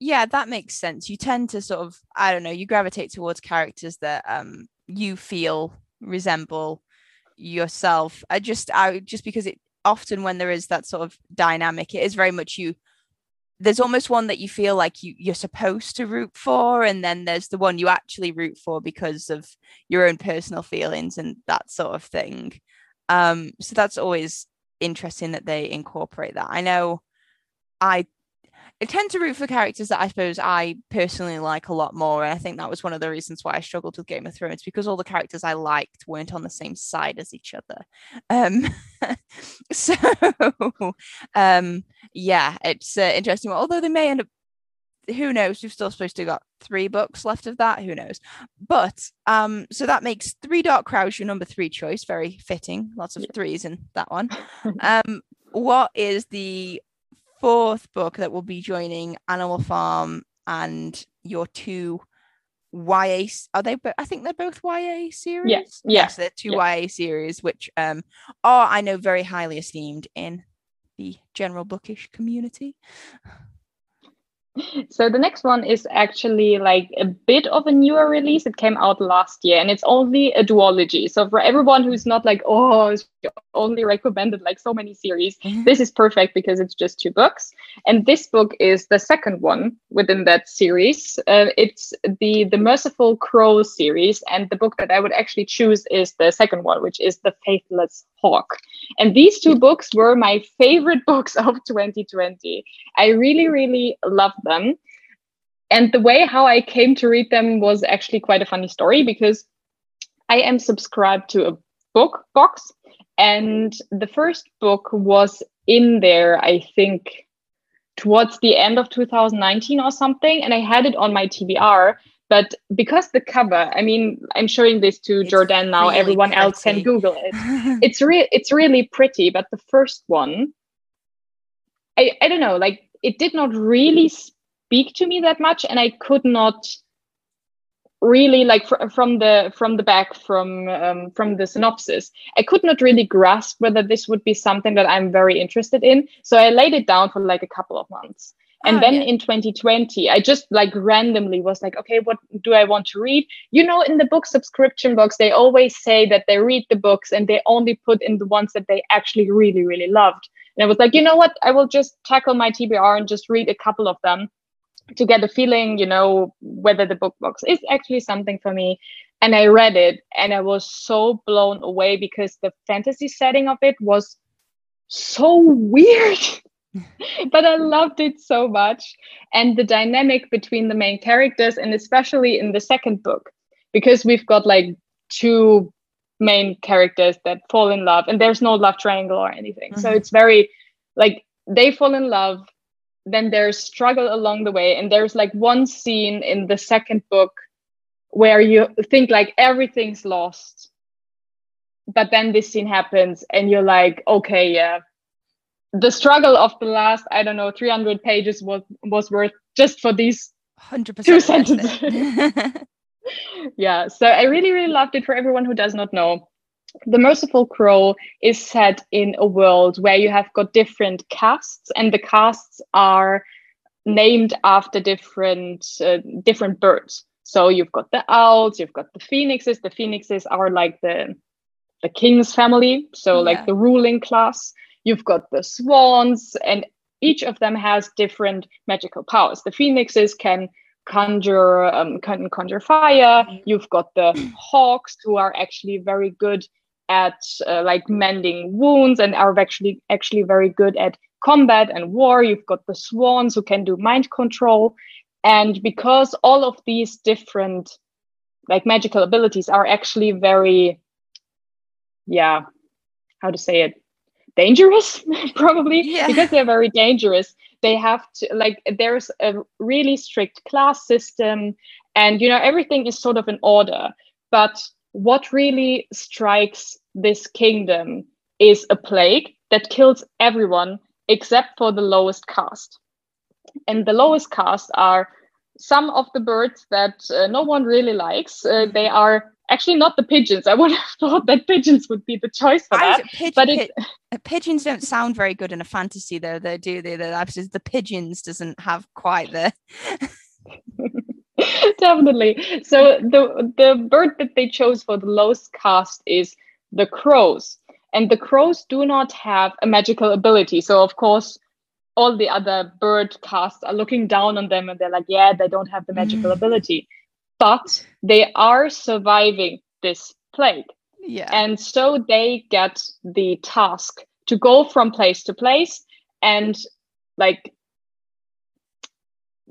Yeah that makes sense. You tend to sort of i don't know you gravitate towards characters that um you feel resemble yourself. I just i just because it often when there is that sort of dynamic it is very much you there's almost one that you feel like you you're supposed to root for and then there's the one you actually root for because of your own personal feelings and that sort of thing. Um so that's always interesting that they incorporate that. I know I I tend to root for characters that I suppose I personally like a lot more. And I think that was one of the reasons why I struggled with Game of Thrones because all the characters I liked weren't on the same side as each other. Um, so, um, yeah, it's uh, interesting. Although they may end up, who knows? We've still supposed to got three books left of that. Who knows? But um, so that makes Three Dark Crowns your number three choice. Very fitting. Lots of threes in that one. Um, what is the fourth book that will be joining Animal Farm and your two YA are they I think they're both YA series? Yes, yeah. yes, they're two yeah. YA series which um are I know very highly esteemed in the general bookish community. So the next one is actually like a bit of a newer release. It came out last year and it's only a duology. So for everyone who's not like, oh, it's only recommended like so many series, this is perfect because it's just two books. And this book is the second one within that series. Uh, it's the the Merciful Crow series, and the book that I would actually choose is the second one, which is The Faithless Hawk. And these two books were my favorite books of 2020. I really, really loved them. And the way how I came to read them was actually quite a funny story because I am subscribed to a book box. And the first book was in there, I think, towards the end of 2019 or something. And I had it on my TBR but because the cover, I mean, I'm showing this to it's Jordan now. Really Everyone pretty. else can Google it. it's real. It's really pretty. But the first one, I I don't know. Like it did not really speak to me that much, and I could not really like fr- from the from the back from um, from the synopsis i could not really grasp whether this would be something that i'm very interested in. So i laid it down for like a couple of months. And oh, then yeah. in 2020 i just like randomly was like okay what do i want to read? You know in the book subscription box they always say that they read the books and they only put in the ones that they actually really really loved. And i was like you know what? I will just tackle my tbr and just read a couple of them to get a feeling, you know, whether the book box is actually something for me. And I read it and I was so blown away because the fantasy setting of it was so weird. but I loved it so much. And the dynamic between the main characters, and especially in the second book, because we've got like two main characters that fall in love, and there's no love triangle or anything. Mm-hmm. So it's very like they fall in love then there's struggle along the way. And there's like one scene in the second book where you think like everything's lost but then this scene happens and you're like okay yeah the struggle of the last i don't know 300 pages was was worth just for these 100% two sentences. Yeah so i really really loved it for everyone who does not know the Merciful Crow is set in a world where you have got different castes, and the castes are named after different uh, different birds. So you've got the owls, you've got the phoenixes. The phoenixes are like the the king's family, so yeah. like the ruling class. You've got the swans, and each of them has different magical powers. The phoenixes can conjure um, can conjure fire. Mm-hmm. You've got the hawks who are actually very good at uh, like mending wounds and are actually actually very good at combat and war. You've got the swans who can do mind control, and because all of these different like magical abilities are actually very, yeah, how to say it, dangerous probably yeah. because they're very dangerous. They have to like there's a really strict class system, and you know everything is sort of in order, but what really strikes this kingdom is a plague that kills everyone except for the lowest caste. And the lowest caste are some of the birds that uh, no one really likes. Uh, they are actually not the pigeons. I would have thought that pigeons would be the choice for that. Pigeon, but it, uh, pigeons don't sound very good in a fantasy, though. They do. They, the, the pigeons doesn't have quite the. Definitely. So the the bird that they chose for the lowest caste is the crows. And the crows do not have a magical ability. So of course, all the other bird castes are looking down on them and they're like, yeah, they don't have the magical mm. ability. But they are surviving this plague. Yeah. And so they get the task to go from place to place and like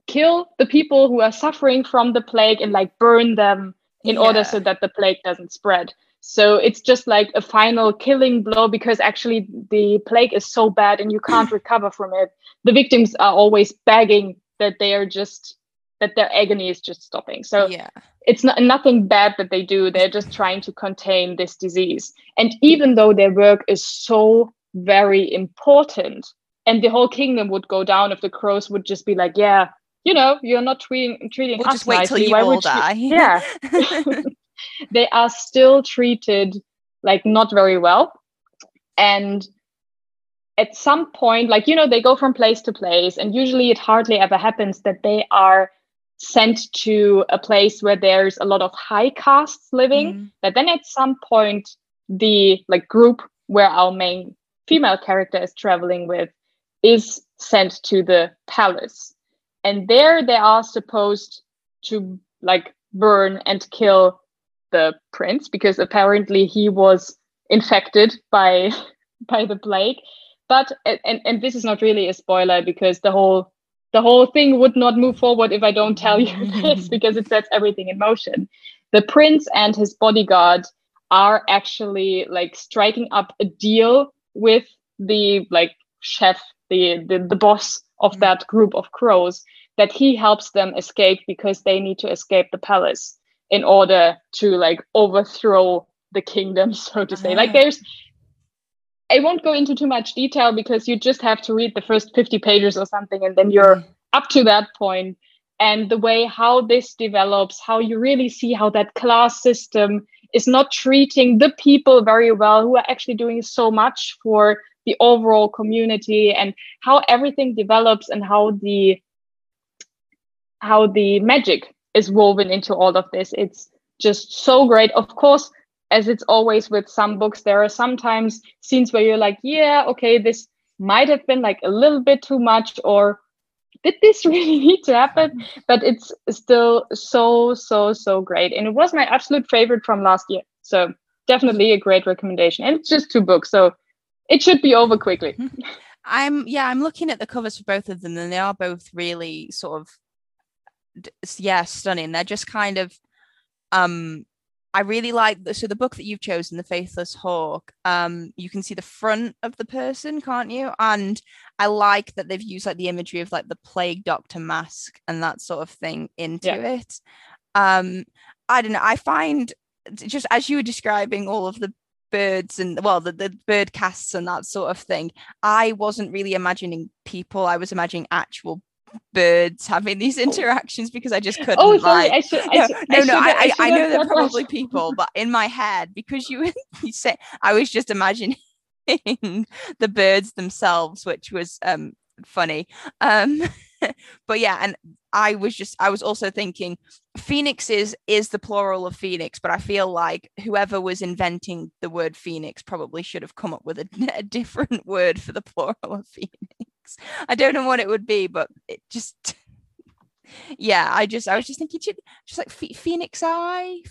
kill the people who are suffering from the plague and like burn them in yeah. order so that the plague doesn't spread. So it's just like a final killing blow because actually the plague is so bad and you can't recover from it. The victims are always begging that they are just that their agony is just stopping. So yeah. it's not nothing bad that they do. They're just trying to contain this disease. And even though their work is so very important, and the whole kingdom would go down if the crows would just be like, yeah, you know, you're not treating treating we'll us just wait nicely. till you Why all die. You? Yeah. they are still treated like not very well. And at some point, like, you know, they go from place to place, and usually it hardly ever happens that they are sent to a place where there's a lot of high castes living. Mm. But then at some point, the like group where our main female character is traveling with is sent to the palace and there they are supposed to like burn and kill the prince because apparently he was infected by by the plague. But and, and this is not really a spoiler because the whole the whole thing would not move forward if i don't tell you this because it sets everything in motion. The prince and his bodyguard are actually like striking up a deal with the like chef the the, the boss of mm. that group of crows that he helps them escape because they need to escape the palace in order to like overthrow the kingdom so to say like ah. there's I won't go into too much detail because you just have to read the first 50 pages or something and then you're mm-hmm. up to that point and the way how this develops how you really see how that class system is not treating the people very well who are actually doing so much for the overall community and how everything develops and how the how the magic is woven into all of this. It's just so great. Of course as it's always with some books there are sometimes scenes where you're like yeah okay this might have been like a little bit too much or did this really need to happen? But it's still so so so great. And it was my absolute favorite from last year. So definitely a great recommendation. And it's just two books. So it should be over quickly i'm yeah i'm looking at the covers for both of them and they are both really sort of yeah stunning they're just kind of um I really like the, so the book that you've chosen, The Faithless Hawk. Um, you can see the front of the person, can't you? And I like that they've used like the imagery of like the plague doctor mask and that sort of thing into yeah. it. Um, I don't know. I find just as you were describing all of the birds and well the, the bird castes and that sort of thing i wasn't really imagining people i was imagining actual birds having these oh. interactions because I just couldn't. Oh, sorry. Like, I should, I should, no, no, no. I, I, I, know they're probably people, but in my head, because you, you said, I was just imagining the birds themselves, which was um funny. Um, but yeah, and I was just, I was also thinking, phoenix is is the plural of phoenix, but I feel like whoever was inventing the word phoenix probably should have come up with a, a different word for the plural of phoenix. I don't know what it would be, but it just yeah, I just I was just thinking just like Phoenix Eye,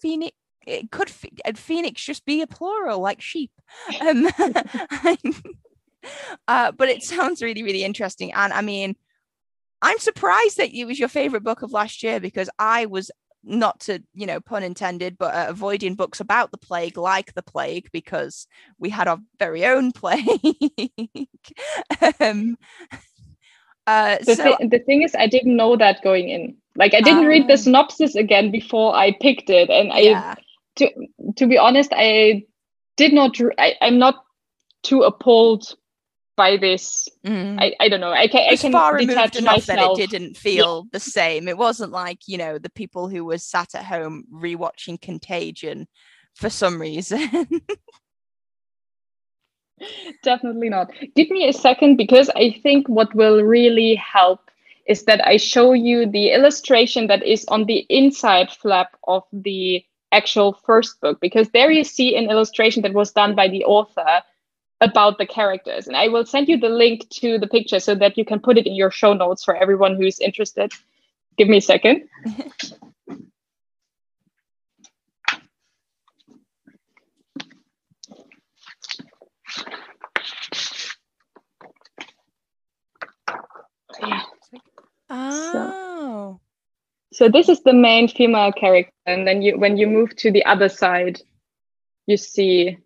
Phoenix. It could Phoenix just be a plural like sheep, um, uh, but it sounds really really interesting. And I mean, I'm surprised that it was your favorite book of last year because I was not to you know pun intended but uh, avoiding books about the plague like the plague because we had our very own plague um, uh, the, so, th- the thing is i didn't know that going in like i didn't um, read the ah. synopsis again before i picked it and yeah. i to to be honest i did not I, i'm not too appalled by this. Mm. I, I don't know. I can, I can far removed enough myself. that it didn't feel yeah. the same. It wasn't like, you know, the people who were sat at home rewatching Contagion for some reason. Definitely not. Give me a second because I think what will really help is that I show you the illustration that is on the inside flap of the actual first book because there you see an illustration that was done by the author about the characters. And I will send you the link to the picture so that you can put it in your show notes for everyone who's interested. Give me a second. Oh. So, so this is the main female character, and then you when you move to the other side, you see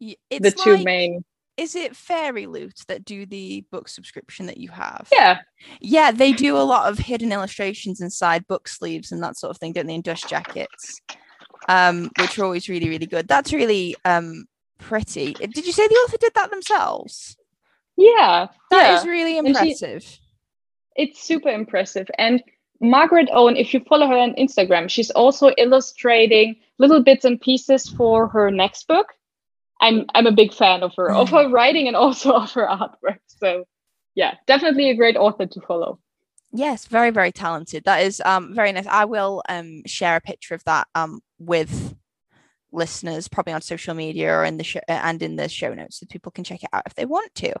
it's the two like, main is it FairyLoot that do the book subscription that you have? Yeah. Yeah, they do a lot of hidden illustrations inside book sleeves and that sort of thing, don't they? In dust jackets. Um, which are always really, really good. That's really um pretty. Did you say the author did that themselves? Yeah. that yeah. is really impressive. She, it's super impressive. And Margaret Owen, if you follow her on Instagram, she's also illustrating little bits and pieces for her next book. I'm I'm a big fan of her, of her writing and also of her artwork. So yeah, definitely a great author to follow. Yes, very, very talented. That is um very nice. I will um share a picture of that um with listeners probably on social media or in the show and in the show notes so people can check it out if they want to.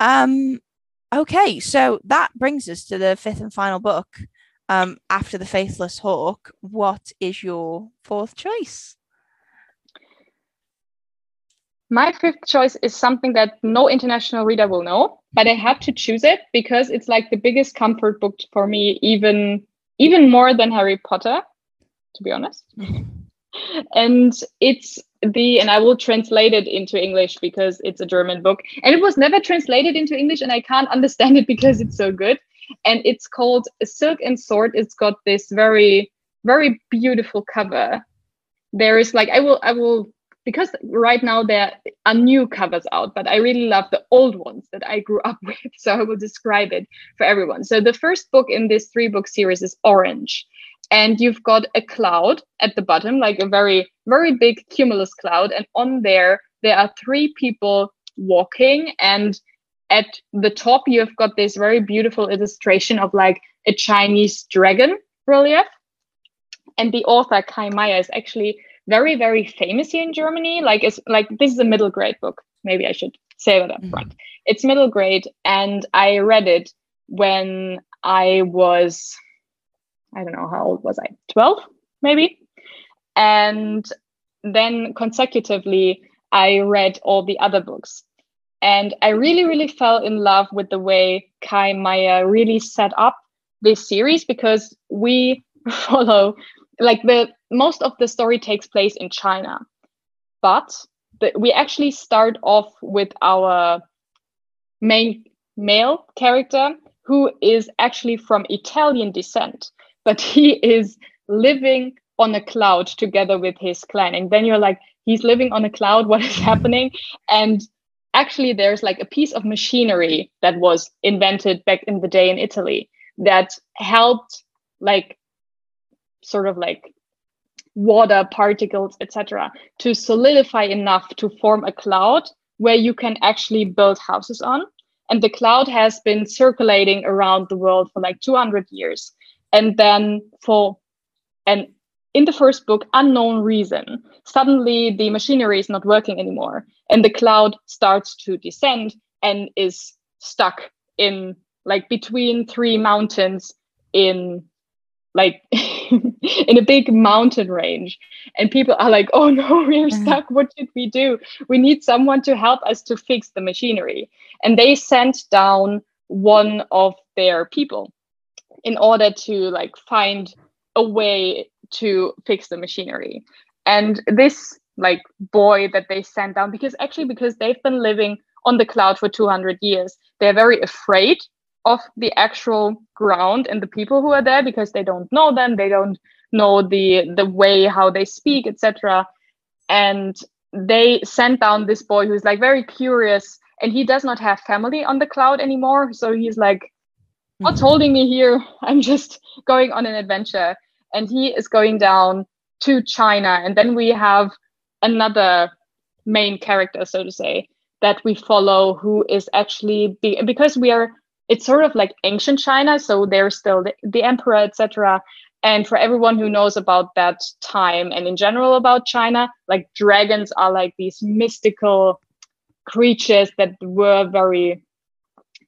Um okay, so that brings us to the fifth and final book. Um after the Faithless Hawk, what is your fourth choice? My fifth choice is something that no international reader will know, but I had to choose it because it's like the biggest comfort book for me, even even more than Harry Potter, to be honest. and it's the and I will translate it into English because it's a German book, and it was never translated into English, and I can't understand it because it's so good. and it's called Silk and Sword. It's got this very very beautiful cover. There is like I will I will because right now there are new covers out, but I really love the old ones that I grew up with. So I will describe it for everyone. So the first book in this three book series is Orange. And you've got a cloud at the bottom, like a very, very big cumulus cloud. And on there, there are three people walking. And at the top, you've got this very beautiful illustration of like a Chinese dragon relief. And the author, Kai Meyer, is actually very very famous here in Germany. Like it's like this is a middle grade book. Maybe I should say that up mm-hmm. front. It's middle grade, and I read it when I was I don't know how old was I? Twelve, maybe. And then consecutively, I read all the other books. And I really, really fell in love with the way Kai Meyer really set up this series because we follow like the most of the story takes place in China, but the, we actually start off with our main male character who is actually from Italian descent, but he is living on a cloud together with his clan. And then you're like, he's living on a cloud. What is happening? And actually, there's like a piece of machinery that was invented back in the day in Italy that helped like sort of like water particles etc to solidify enough to form a cloud where you can actually build houses on. And the cloud has been circulating around the world for like 200 years. And then for an in the first book unknown reason suddenly the machinery is not working anymore and the cloud starts to descend and is stuck in like between three mountains in like in a big mountain range. And people are like oh no we're mm-hmm. stuck. What should we do? We need someone to help us to fix the machinery. And they sent down one of their people in order to like find a way to fix the machinery. And this like boy that they sent down because actually because they've been living on the cloud for 200 years they're very afraid of the actual ground and the people who are there because they don't know them they don't know the the way how they speak etc and they sent down this boy who's like very curious and he does not have family on the cloud anymore. So he's like what's mm-hmm. holding me here? I'm just going on an adventure. And he is going down to china. And then we have another main character so to say that we follow who is actually be- because we are it's sort of like ancient China, so there's still the, the emperor, etc. And for everyone who knows about that time and in general about China, like dragons are like these mystical creatures that were very,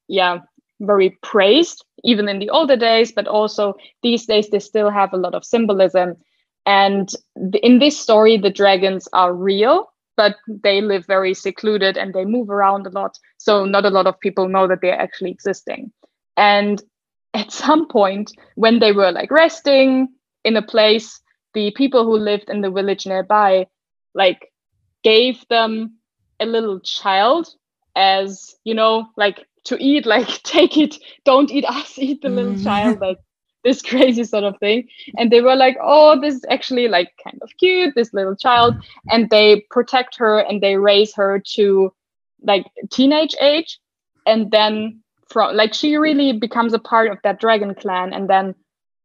yeah, very praised, even in the older days, but also these days they still have a lot of symbolism. And in this story, the dragons are real but they live very secluded and they move around a lot. So not a lot of people know that they're actually existing. And at some point, when they were like resting in a place, the people who lived in the village nearby, like, gave them a little child as, you know, like to eat, like, take it, don't eat us, eat the little mm. child, like, this crazy sort of thing. And they were like oh this is actually like kind of cute this little child. And they protect her and they raise her to like teenage age. And then from like she really becomes a part of that dragon clan. And then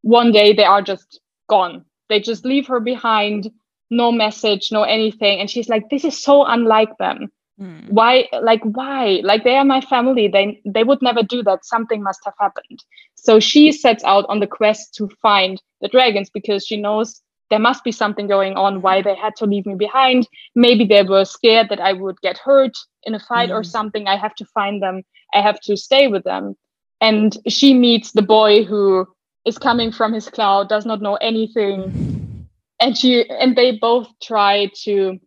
one day they are just gone. They just leave her behind no message no anything. And she's like this is so unlike them Mm. Why, like, why? Like, they are my family. They they would never do that. Something must have happened. So she sets out on the quest to find the dragons because she knows there must be something going on. Why they had to leave me behind? Maybe they were scared that I would get hurt in a fight mm. or something. I have to find them. I have to stay with them. And she meets the boy who is coming from his cloud, does not know anything, and she and they both try to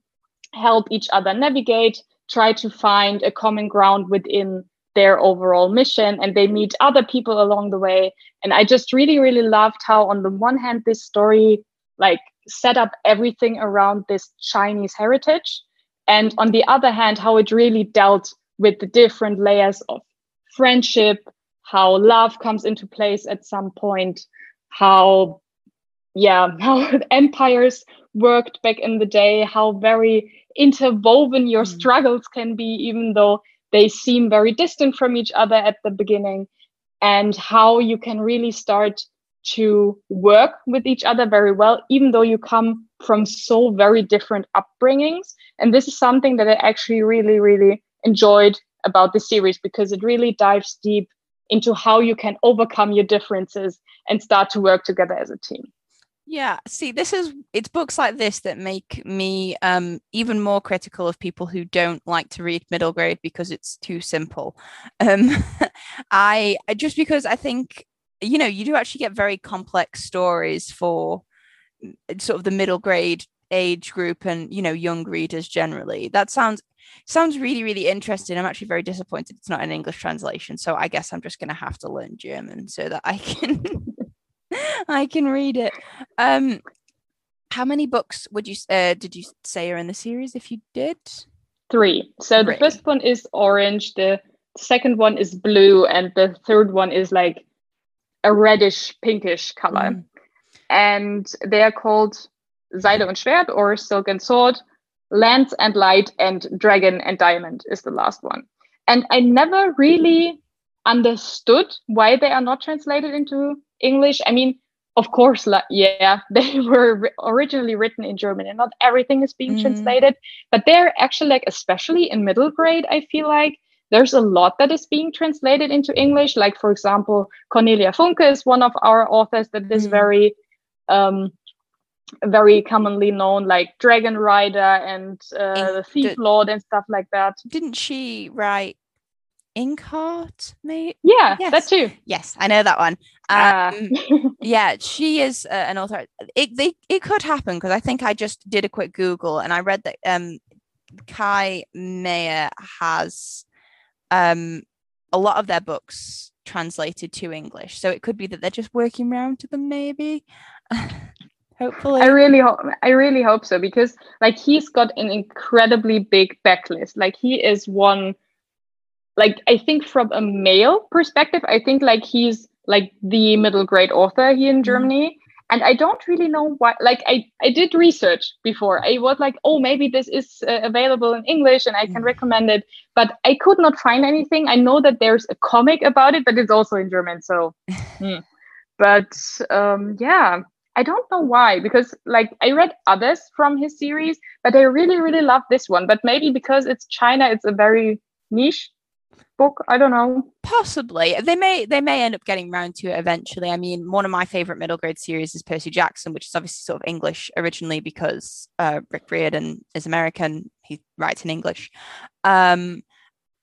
help each other navigate try to find a common ground within their overall mission and they meet other people along the way. And i just really really loved how on the one hand this story like set up everything around this chinese heritage and on the other hand how it really dealt with the different layers of friendship how love comes into place at some point, how yeah, how empires worked back in the day, how very interwoven your mm. struggles can be, even though they seem very distant from each other at the beginning, and how you can really start to work with each other very well, even though you come from so very different upbringings. And this is something that I actually really, really enjoyed about the series because it really dives deep into how you can overcome your differences and start to work together as a team. Yeah, see, this is it's books like this that make me um, even more critical of people who don't like to read middle grade because it's too simple. Um, I just because I think you know you do actually get very complex stories for mm, sort of the middle grade age group and you know young readers generally. That sounds sounds really really interesting. I'm actually very disappointed it's not an English translation, so I guess I'm just going to have to learn German so that I can. I can read it. Um, how many books would you uh, did you say are in the series? If you did, three. So three. the first one is orange. The second one is blue, and the third one is like a reddish pinkish color. Mm. And they are called Seide und Schwert or Silk and Sword, Lance and Light, and Dragon and Diamond is the last one. And I never really understood why they are not translated into English. I mean, of course, like, yeah, they were originally written in German and not everything is being mm. translated, but they're actually like, especially in middle grade, I feel like there's a lot that is being translated into English. Like, for example, Cornelia Funke is one of our authors that is mm. very, um, very commonly known, like Dragon Rider and uh, the Thief Lord and stuff like that. Didn't she write Inkheart, maybe? Yeah, yes. that too. Yes, I know that one. Ah. Um, uh. yeah, she is uh, an author. It they, it could happen because I think I just did a quick Google and I read that um, Kai Meyer has um, a lot of their books translated to English, so it could be that they're just working around to them, maybe. Hopefully. I really hope I really hope so because like he's got an incredibly big backlist. Like he is one like I think from a male perspective, I think like he's like the middle grade author here in mm-hmm. Germany. And I don't really know why. Like I, I did research before. I was like, oh, maybe this is uh, available in English and I can mm. recommend it. But I could not find anything. I know that there's a comic about it, but it's also in German. So, mm. but um, yeah, I don't know why. Because like I read others from his series, but I really, really love this one. But maybe because it's China, it's a very niche book? I don't know. Possibly. They may they may end up getting around to it eventually. I mean one of my favorite middle grade series is percy jackson which is obviously sort of english originally because uh, rick riordan is american. He writes in english. Um,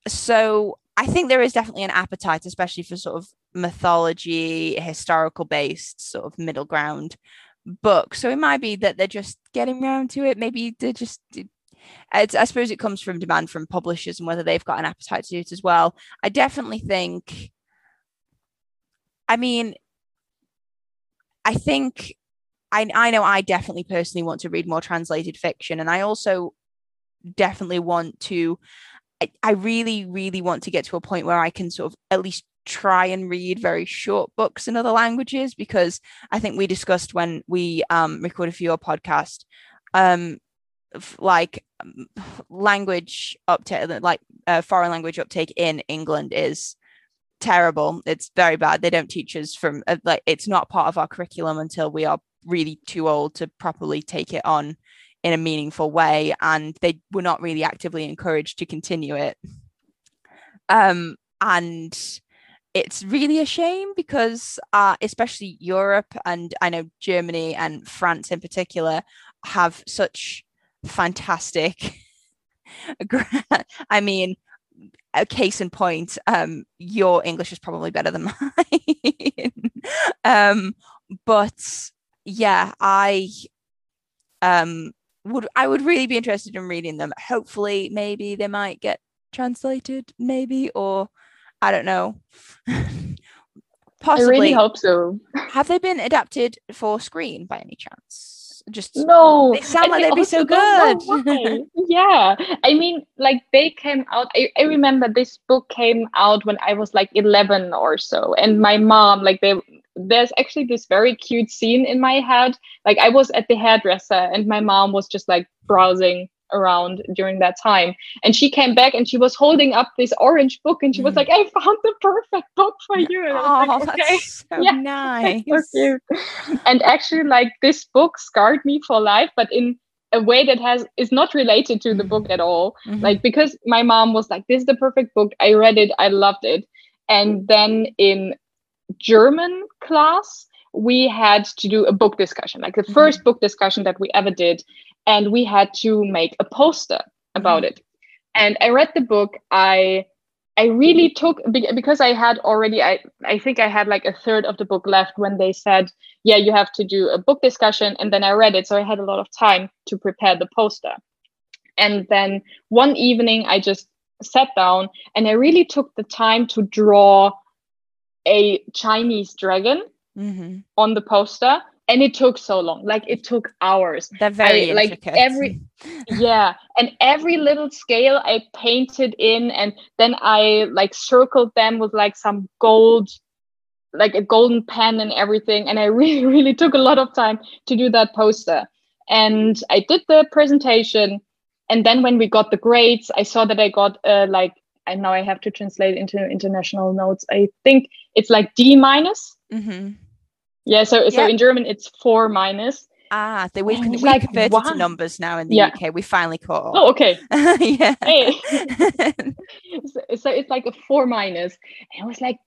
so i think there is definitely an appetite especially for sort of mythology historical based sort of middle ground book so it might be that they're just getting around to it. Maybe they're just it's, I suppose it comes from demand from publishers and whether they've got an appetite to do it as well. I definitely think, I mean, I think I, I know I definitely personally want to read more translated fiction. And I also definitely want to, I, I really, really want to get to a point where I can sort of at least try and read very short books in other languages because I think we discussed when we um, recorded for your podcast um, like language uptake, like uh, foreign language uptake in England is terrible. It's very bad. They don't teach us from uh, like it's not part of our curriculum until we are really too old to properly take it on in a meaningful way, and they were not really actively encouraged to continue it. Um, and it's really a shame because, uh, especially Europe and I know Germany and France in particular have such fantastic. I mean, a case in point, um, your English is probably better than mine. um, but yeah, I um would I would really be interested in reading them. Hopefully, maybe they might get translated, maybe, or I don't know. Possibly. I really hope so. have they been adapted for screen by any chance? Just no, they sound like they'd be so good. yeah, I mean, like they came out. I, I remember this book came out when I was like eleven or so, and my mom, like they, there's actually this very cute scene in my head. Like I was at the hairdresser, and my mom was just like browsing around during that time and she came back and she was holding up this orange book and she was Mm. like i found the perfect book for you and I was Oh, like, okay that's so Yeah. nice. so. And actually, like this book scarred me for life, but in a way that has is not related to the book at all. Mhm. Like because my mom was like, "This is the perfect book." I read it, I loved it, and then in German class we had to do a book discussion, like the Mhm. first book discussion that we ever did, and we had to make a poster about it. And I read the book. I I really took because I had already I I think I had like a third of the book left when they said, "Yeah, you have to do a book discussion." And then I read it, so I had a lot of time to prepare the poster. And then one evening I just sat down and I really took the time to draw a Chinese dragon Mhm. on the poster and it took so long. Like it took hours. They're very I, like, intricate. every- yeah. And every little scale i painted in and then i like circled them with like some gold like a golden pen and everything. And i really really took a lot of time to do that poster. And i did the presentation. And then when we got the grades i saw that i got uh, like and now i have to translate into international notes. I think it's like d minus. Mhm. Yeah so so in german it's four minus Ah, they, we've, And con- it's we've like, converted why? to numbers now in the Yeah. UK. We finally caught up. oh okay yeah. So, so it's like a four minus. minus and i was like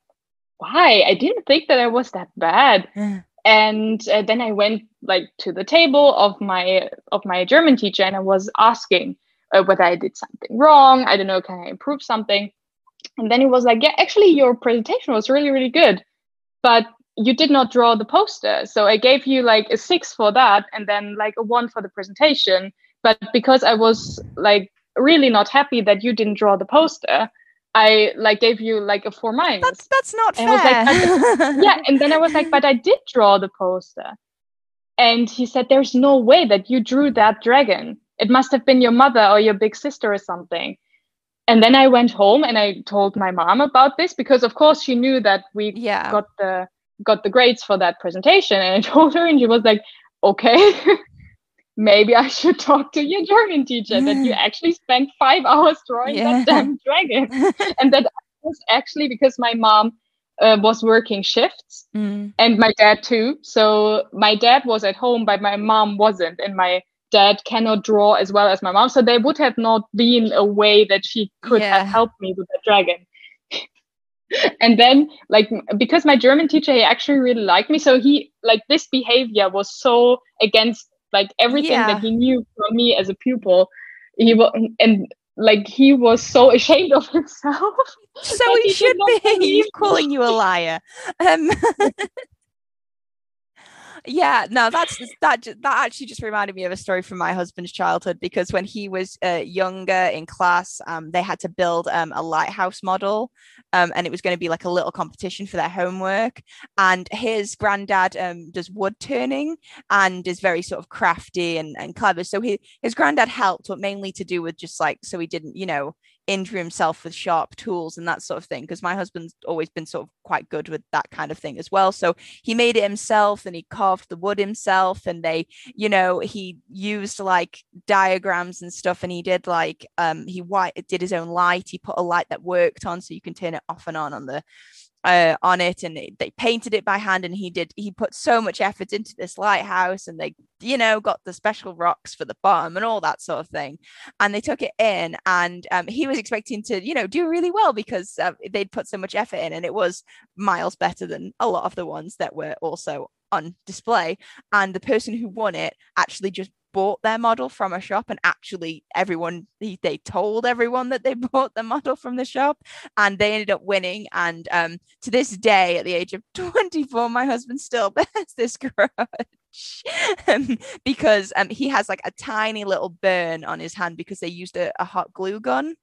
why i didn't think that i was that bad and uh, then i went like to the table of my of my german teacher and i was asking uh, whether i did something wrong i don't know can i improve something and then he was like yeah actually your presentation was really really good but you did not draw the poster. So i gave you like a six for that and then like a one for the presentation. But because i was like really not happy that you didn't draw the poster i like gave you like a four minus. That's that's not And was like, fair. yeah and then i was like but i did draw the poster. And he said there's no way that you drew that dragon. It must have been your mother or your big sister or something. And then i went home and i told my mom about this because of course she knew that we yeah. got the got the grades for that presentation and i told her and she was like okay maybe i should talk to your german teacher that you actually spent five hours drawing Yeah. that damn dragon and that was actually because my mom uh, was working shifts Mm. and my dad too so my dad was at home but my mom wasn't and my dad cannot draw as well as my mom so there would have not been a way that she could Yeah. have helped me with the dragon and then like because my german teacher he actually really liked me so he like this behavior was so against like everything Yeah. that he knew from me as a pupil he was and like he was so ashamed of himself So he should be. He's calling you a liar. Um, yeah, no, that's that. That actually just reminded me of a story from my husband's childhood because when he was uh, younger in class, um, they had to build um, a lighthouse model, um, and it was going to be like a little competition for their homework. And his granddad um, does wood turning and is very sort of crafty and, and clever. So he, his granddad helped, but mainly to do with just like so he didn't, you know, injure himself with sharp tools and that sort of thing because my husband's always been sort of quite good with that kind of thing as well. So he made it himself and he carved the wood himself and they you know he used like diagrams and stuff and he did like um he white did his own light. He put a light that worked on so you can turn it off and on on the uh, on it and it, they painted it by hand and he did he put so much effort into this lighthouse and they you know got the special rocks for the bottom and all that sort of thing. And they took it in and um, he was expecting to you know do really well because uh, they'd put so much effort in and it was miles better than a lot of the ones that were also on display. And the person who won it actually just bought their model from a shop and actually everyone they, told everyone that they bought the model from the shop and they ended up winning and um to this day at the age of 24 my husband still bears this grudge um, because um he has like a tiny little burn on his hand because they used a, a hot glue gun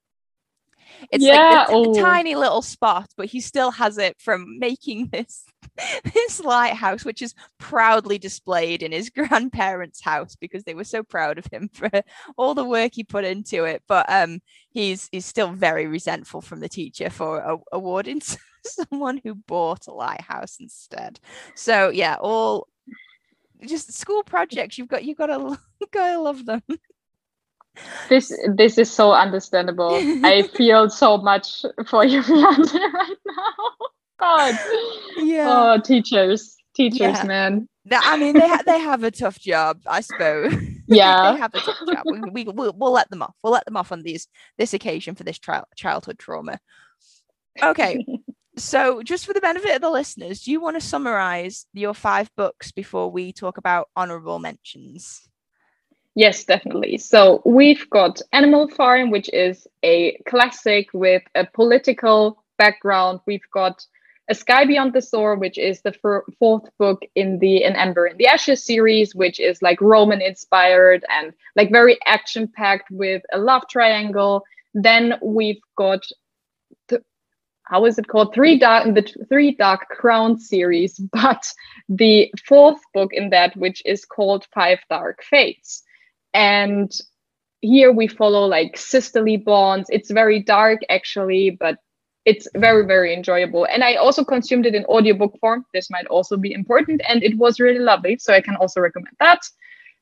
It's yeah, like a, oh. tiny little spot, but he still has it from making this this lighthouse, which is proudly displayed in his grandparents' house because they were so proud of him for all the work he put into it. But um, he's he's still very resentful from the teacher for a- awarding someone who bought a lighthouse instead. So yeah, all just school projects. You've got you've got to gotta love them this this is so understandable. I feel so much for you right now. God. Yeah. Oh, teachers, teachers, yeah. man. I mean, they ha- they have a tough job, I suppose. Yeah, they have a tough job. We, we we'll, we'll let them off. We'll let them off on these this occasion for this tri- childhood trauma. Okay, so just for the benefit of the listeners, do you want to summarize your five books before we talk about honorable mentions? Yes, definitely. So we've got Animal Farm, which is a classic with a political background. We've got A Sky Beyond the Shore, which is the f- fourth book in the An Ember in the Ashes series, which is like Roman inspired and like very action packed with a love triangle. Then we've got th- how is it called? Three dark in the Three Dark Crown series, but the fourth book in that, which is called Five Dark Fates and here we follow like sisterly bonds. It's very dark actually but it's very very enjoyable. And i also consumed it in audiobook form. This might also be important and it was really lovely so i can also recommend that.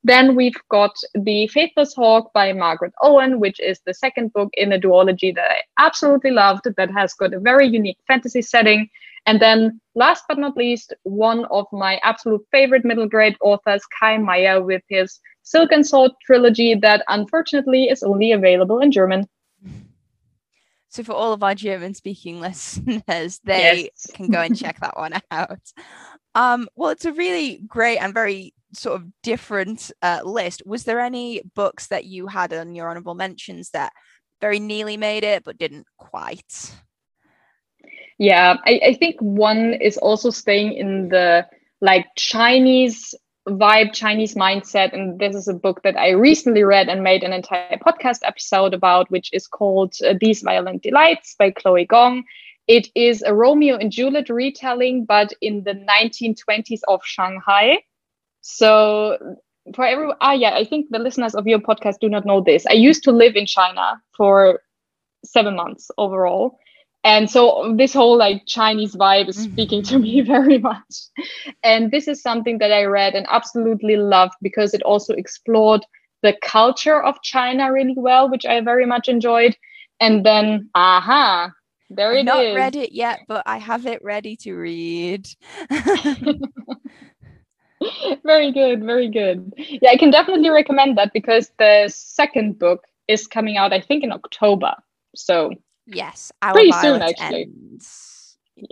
Then we've got the faithless hawk by margaret owen which is the second book in a duology that i absolutely loved that has got a very unique fantasy setting and then last but not least one of my absolute favorite middle grade authors kai meyer with his Silk and Sword trilogy that unfortunately is only available in German. So for all of our German speaking listeners, they yes. can go and check that one out. Um, well, it's a really great and very sort of different uh, list. Was there any books that you had on your honorable mentions that very nearly made it but didn't quite? Yeah, I, I think one is also staying in the like Chinese vibe Chinese mindset. And this is a book that I recently read and made an entire podcast episode about, which is called uh, These Violent Delights by Chloe Gong. It is a Romeo and Juliet retelling, but in the 1920s of Shanghai. So for everyone, ah, yeah, I think the listeners of your podcast do not know this. I used to live in China for seven months overall and so this whole like chinese vibe is mm-hmm. speaking to me very much. And this is something that i read and absolutely loved because it also explored the culture of china really well which i very much enjoyed. And then aha there I've it not is. read it yet but i have it ready to read. Very good very good. Yeah i can definitely recommend that because the second book is coming out i think in october. So Yes, our pretty soon actually. Ends. Yes.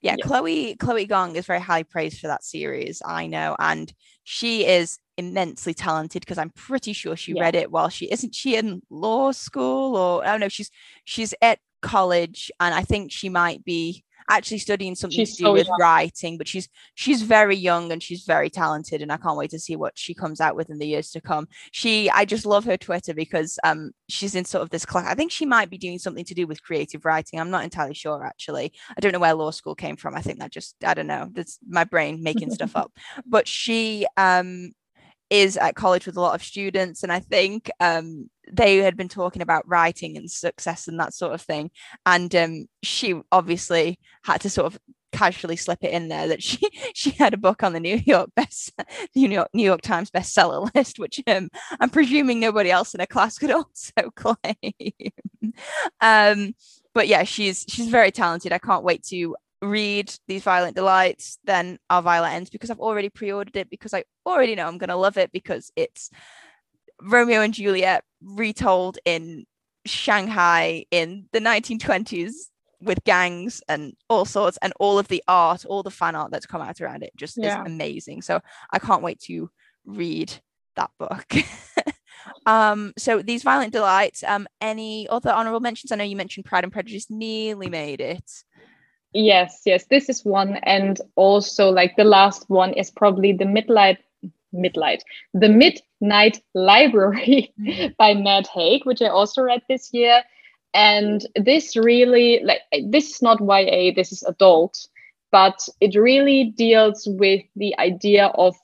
Yeah, yes. Chloe Chloe Gong is very highly praised for that series. I know, and she is immensely talented because I'm pretty sure she yeah. read it while she isn't she in law school or oh I don't know. She's she's at college, and I think she might be actually studying something she's to do so with young. writing, but she's she's very young and she's very talented, and I can't wait to see what she comes out with in the years to come. She, I just love her Twitter because um she's in sort of this class. I think she might be doing something to do with creative writing. I'm not entirely sure actually. I don't know where law school came from. I think that just I don't know. That's my brain making stuff up. But she um is at college with a lot of students and i think um, they had been talking about writing and success and that sort of thing and um, she obviously had to sort of casually slip it in there that she she had a book on the New York best New York New York Times bestseller list, which um, I'm presuming nobody else in her class could also claim. um, but yeah, she's she's very talented. I can't wait to read these violent delights then our violent ends because i've already pre-ordered it because i already know i'm going to love it because it's romeo and juliet retold in shanghai in the 1920s with gangs and all sorts and all of the art all the fan art that's come out around it just yeah. is amazing. So i can't wait to read that book. Um so these violent delights um any other honorable mentions? I know you mentioned pride and prejudice nearly made it Yes, yes, this is one, and also like the last one is probably the Midnight, Midnight, the Midnight Library mm-hmm. by Matt Haig, which I also read this year. and this really like this is not ya this is adult but it really deals with the idea of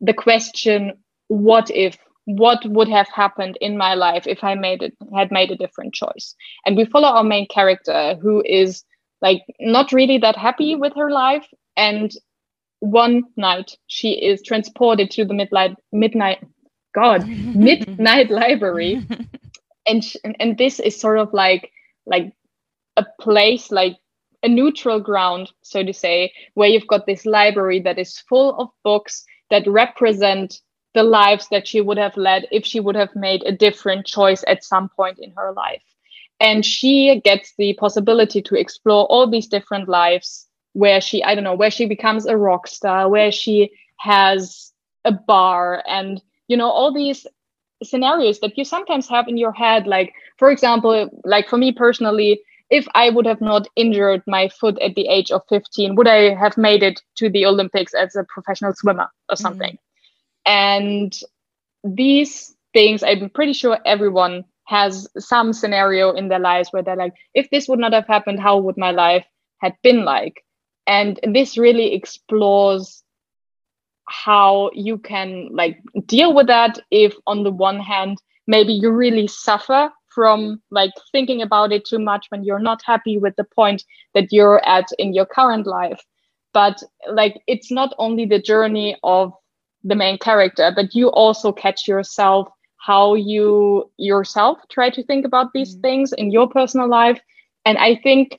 the question what if what would have happened in my life if i made it had made a different choice and we follow our main character who is like not really that happy with her life. And one night she is transported to the midnight midnight god midnight library. And and this is sort of like like a place like a neutral ground so to say where you've got this library that is full of books that represent the lives that she would have led if she would have made a different choice at some point in her life and she gets the possibility to explore all these different lives where she i don't know where she becomes a rock star where she has a bar and you know all these scenarios that you sometimes have in your head like for example like for me personally if i would have not injured my foot at the age of 15 would i have made it to the olympics as a professional swimmer or something mm-hmm. and these things i'm pretty sure everyone has some scenario in their lives where they're like if this would not have happened how would my life had been like? And this really explores how you can like deal with that if on the one hand maybe you really suffer from like thinking about it too much when you're not happy with the point that you're at in your current life. But like it's not only the journey of the main character but you also catch yourself how you yourself try to think about these mm-hmm. things in your personal life and i think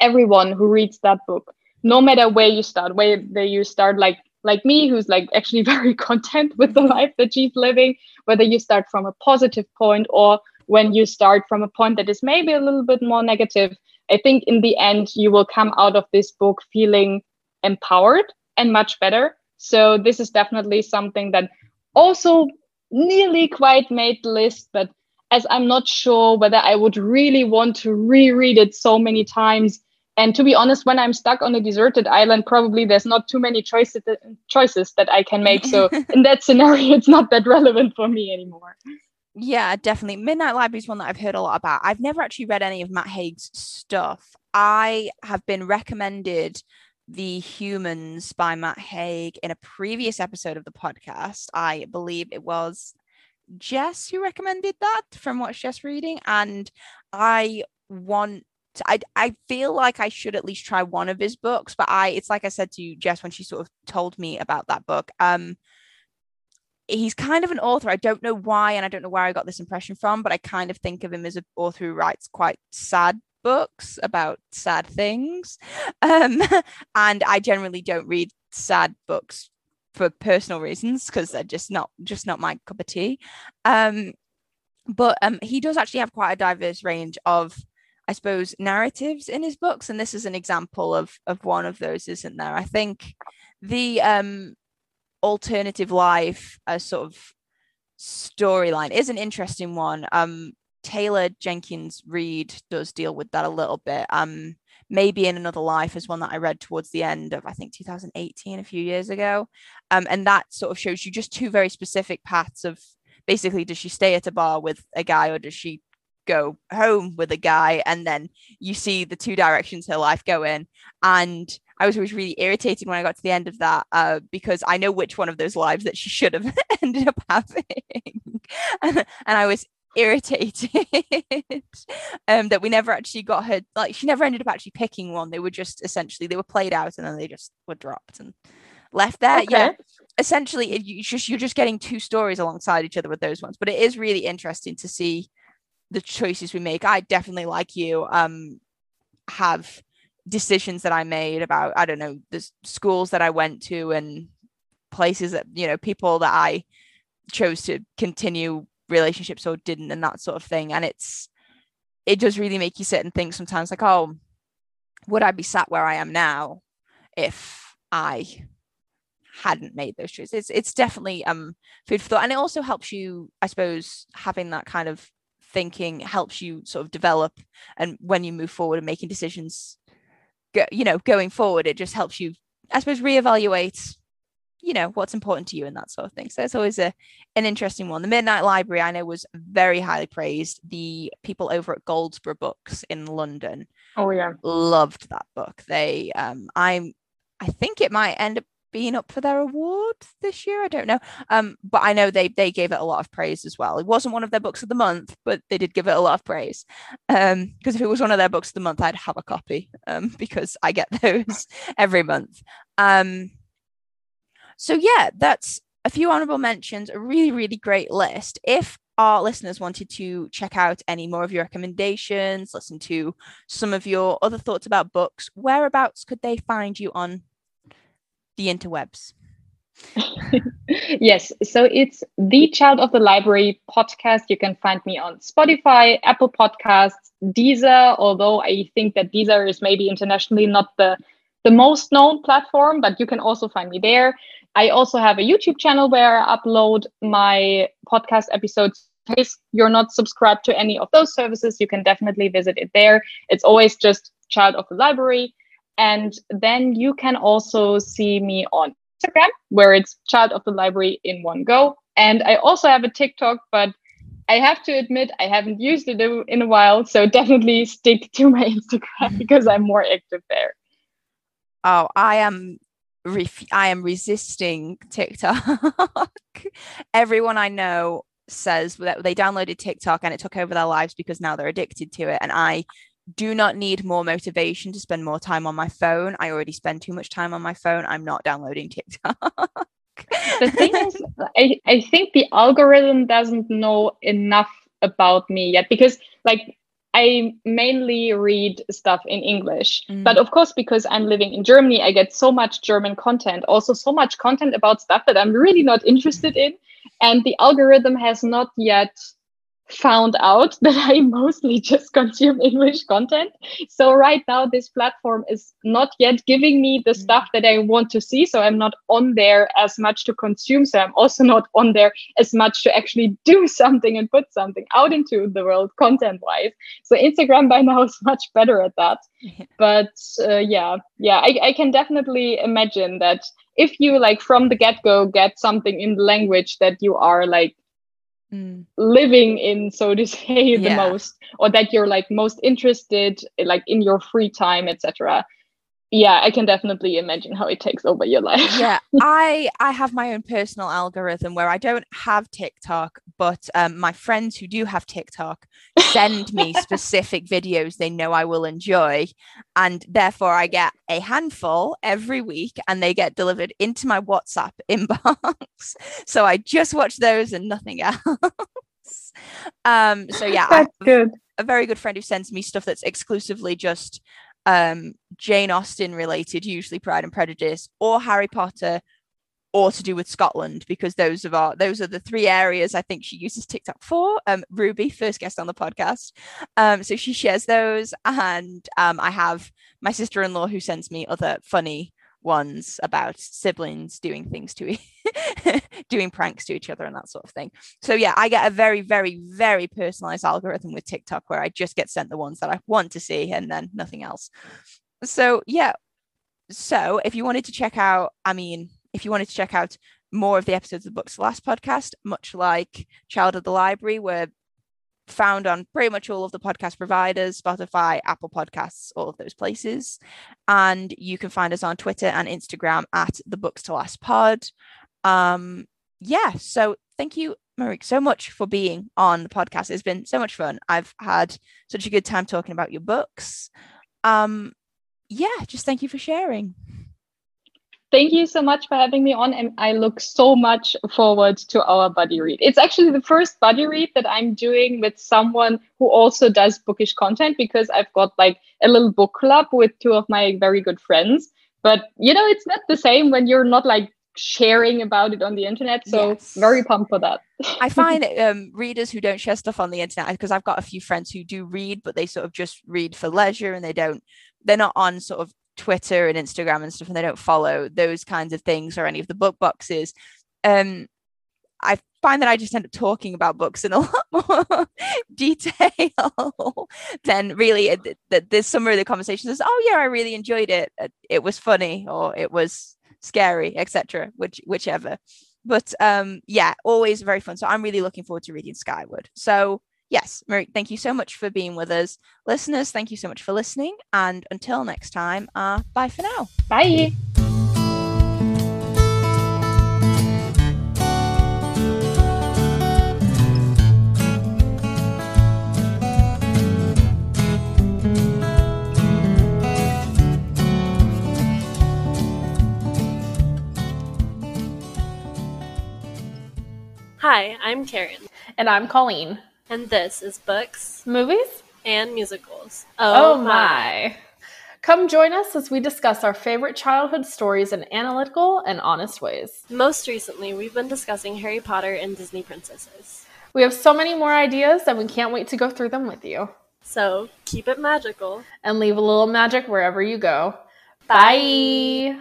everyone who reads that book no matter where you start whether you start like like me who's like actually very content with the life that she's living whether you start from a positive point or when you start from a point that is maybe a little bit more negative i think in the end you will come out of this book feeling empowered and much better so this is definitely something that also nearly quite made the list but as i'm not sure whether i would really want to reread it so many times. And to be honest when i'm stuck on a deserted island probably there's not too many choices choices that i can make. So in that scenario it's not that relevant for me anymore. Yeah definitely. Midnight library is one that i've heard a lot about. I've never actually read any of matt haig's stuff. I have been recommended the humans by matt haig in a previous episode of the podcast i believe it was jess who recommended that from what's jess reading and i want I I feel like I should at least try one of his books, but I it's like I said to Jess, when she sort of told me about that book. Um, he's kind of an author. I don't know why, and I don't know where I got this impression from, but I kind of think of him as an author who writes quite sad books about sad things. Um, and I generally don't read sad books for personal reasons because they're just not just not my cup of tea. Um, but um, he does actually have quite a diverse range of I suppose, narratives in his books. And this is an example of of one of those, isn't there? I think the um alternative life as sort of storyline is an interesting one. Um Taylor Jenkins Reid does deal with that a little bit. Um maybe in another life is one that I read towards the end of I think 2018 a few years ago. Um and that sort of shows you just two very specific paths of basically does she stay at a bar with a guy or does she go home with a guy and then you see the two directions her life go in and I was always really irritated when I got to the end of that uh, because I know which one of those lives that she should have ended up having and, and I was irritated um, that we never actually got her like she never ended up actually picking one they were just essentially they were played out and then they just were dropped and left there okay. yeah essentially you just you're just getting two stories alongside each other with those ones but it is really interesting to see the choices we make. I definitely, like you, um, have decisions that I made about, I don't know, the schools that I went to and places that, you know, people that I chose to continue relationships or didn't and that sort of thing. And it's, it does really make you sit and think sometimes like, oh, would I be sat where I am now if I hadn't made those choices? It's, it's definitely um food for thought. And it also helps you, I suppose, having that kind of thinking helps you sort of develop and when you move forward and making decisions go, you know going forward it just helps you i suppose reevaluate you know what's important to you and that sort of thing. So it's always a an interesting one. The midnight library i know was very highly praised. The people over at goldsboro books in london oh yeah. loved that book. They um i'm i think it might end up being up for their award this year. I don't know. Um but i know they they gave it a lot of praise as well. It wasn't one of their books of the month but they did give it a lot of praise. Um because if it was one of their books of the month i'd have a copy um because i get those every month. Um so, yeah, that's a few honorable mentions, a really, really great list. If our listeners wanted to check out any more of your recommendations, listen to some of your other thoughts about books, whereabouts could they find you on the interwebs? yes, so it's the Child of the Library podcast. You can find me on Spotify, Apple Podcasts, Deezer, although I think that Deezer is maybe internationally not the the most known platform, but you can also find me there. I also have a YouTube channel where I upload my podcast episodes. In case you're not subscribed to any of those services, you can definitely visit it there. It's always just Child of the Library. And then you can also see me on Instagram, where it's Child of the Library in one go. And I also have a TikTok, but I have to admit I haven't used it in a while. So definitely stick to my Instagram because I'm more active there. Oh, I am ref- I am resisting TikTok. Everyone I know says that they downloaded TikTok and it took over their lives because now they're addicted to it. And I do not need more motivation to spend more time on my phone. I already spend too much time on my phone. I'm not downloading TikTok. the thing is, I, I think the algorithm doesn't know enough about me yet because, like, I mainly read stuff in English. Mm. But of course, because I'm living in Germany, I get so much German content, also so much content about stuff that I'm really not interested in. And the algorithm has not yet found out that I mostly just consume English content. So right now, this platform is not yet giving me the mm. stuff that I want to see. So I'm not on there as much to consume. So I'm also not on there as much to actually do something and put something out into the world content wise. So Instagram by now is much better at that. But uh, yeah, yeah, I, I can definitely imagine that if you like from the get go get something in the language that you are like mm. living in so to say the yeah. most or that you're like most interested like in your free time etc yeah i can definitely imagine how it takes over your life. Yeah i i have my own personal algorithm where i don't have tiktok but um, my friends who do have tiktok send me specific videos they know i will enjoy and therefore i get a handful every week and they get delivered into my whatsapp inbox. So i just watch those and nothing else. Um so yeah that's good. a very good friend who sends me stuff that's exclusively just um, Jane Austen related, usually Pride and Prejudice, or Harry Potter, or to do with Scotland, because those of our those are the three areas I think she uses TikTok for. Um, Ruby, first guest on the podcast, um, so she shares those, and um, I have my sister-in-law who sends me other funny ones about siblings doing things to doing pranks to each other and that sort of thing. So yeah, I get a very very very personalized algorithm with TikTok where I just get sent the ones that I want to see and then nothing else. So yeah. So if you wanted to check out, I mean, if you wanted to check out more of the episodes of the Books Last podcast, much like Child of the Library, where found on pretty much all of the podcast providers Spotify, Apple Podcasts, all of those places. And you can find us on Twitter and Instagram at the Books to Last Pod. Um, yeah, so thank you, Marika, so much for being on the podcast. It's been so much fun. I've had such a good time talking about your books. Um, yeah, just thank you for sharing. Thank you so much for having me on. And I look so much forward to our buddy read. It's actually the first buddy read that I'm doing with someone who also does bookish content because I've got like a little book club with two of my very good friends. But you know, it's not the same when you're not like sharing about it on the internet. So yes. very pumped for that. I find um, readers who don't share stuff on the internet because I've got a few friends who do read, but they sort of just read for leisure and they don't. They're not on sort of Twitter and Instagram and stuff and they don't follow those kinds of things or any of the book boxes, um, I find that I just end up talking about books in a lot more detail than really that there's some of the conversations is, oh yeah, I really enjoyed it. It was funny or it was scary, etc. Which whichever. But um, yeah, always very fun. So I'm really looking forward to reading Skyward. So yes, Marie, thank you so much for being with us. Listeners, thank you so much for listening. And until next time, uh, bye for now. Bye. Hi, I'm Karen. And I'm Colleen. And this is Books Movies and Musicals. Oh, oh my. Come join us as we discuss our favorite childhood stories in analytical and honest ways. Most recently, we've been discussing Harry Potter and Disney princesses. We have so many more ideas and we can't wait to go through them with you. So keep it magical And leave a little magic wherever you go. Bye. Bye.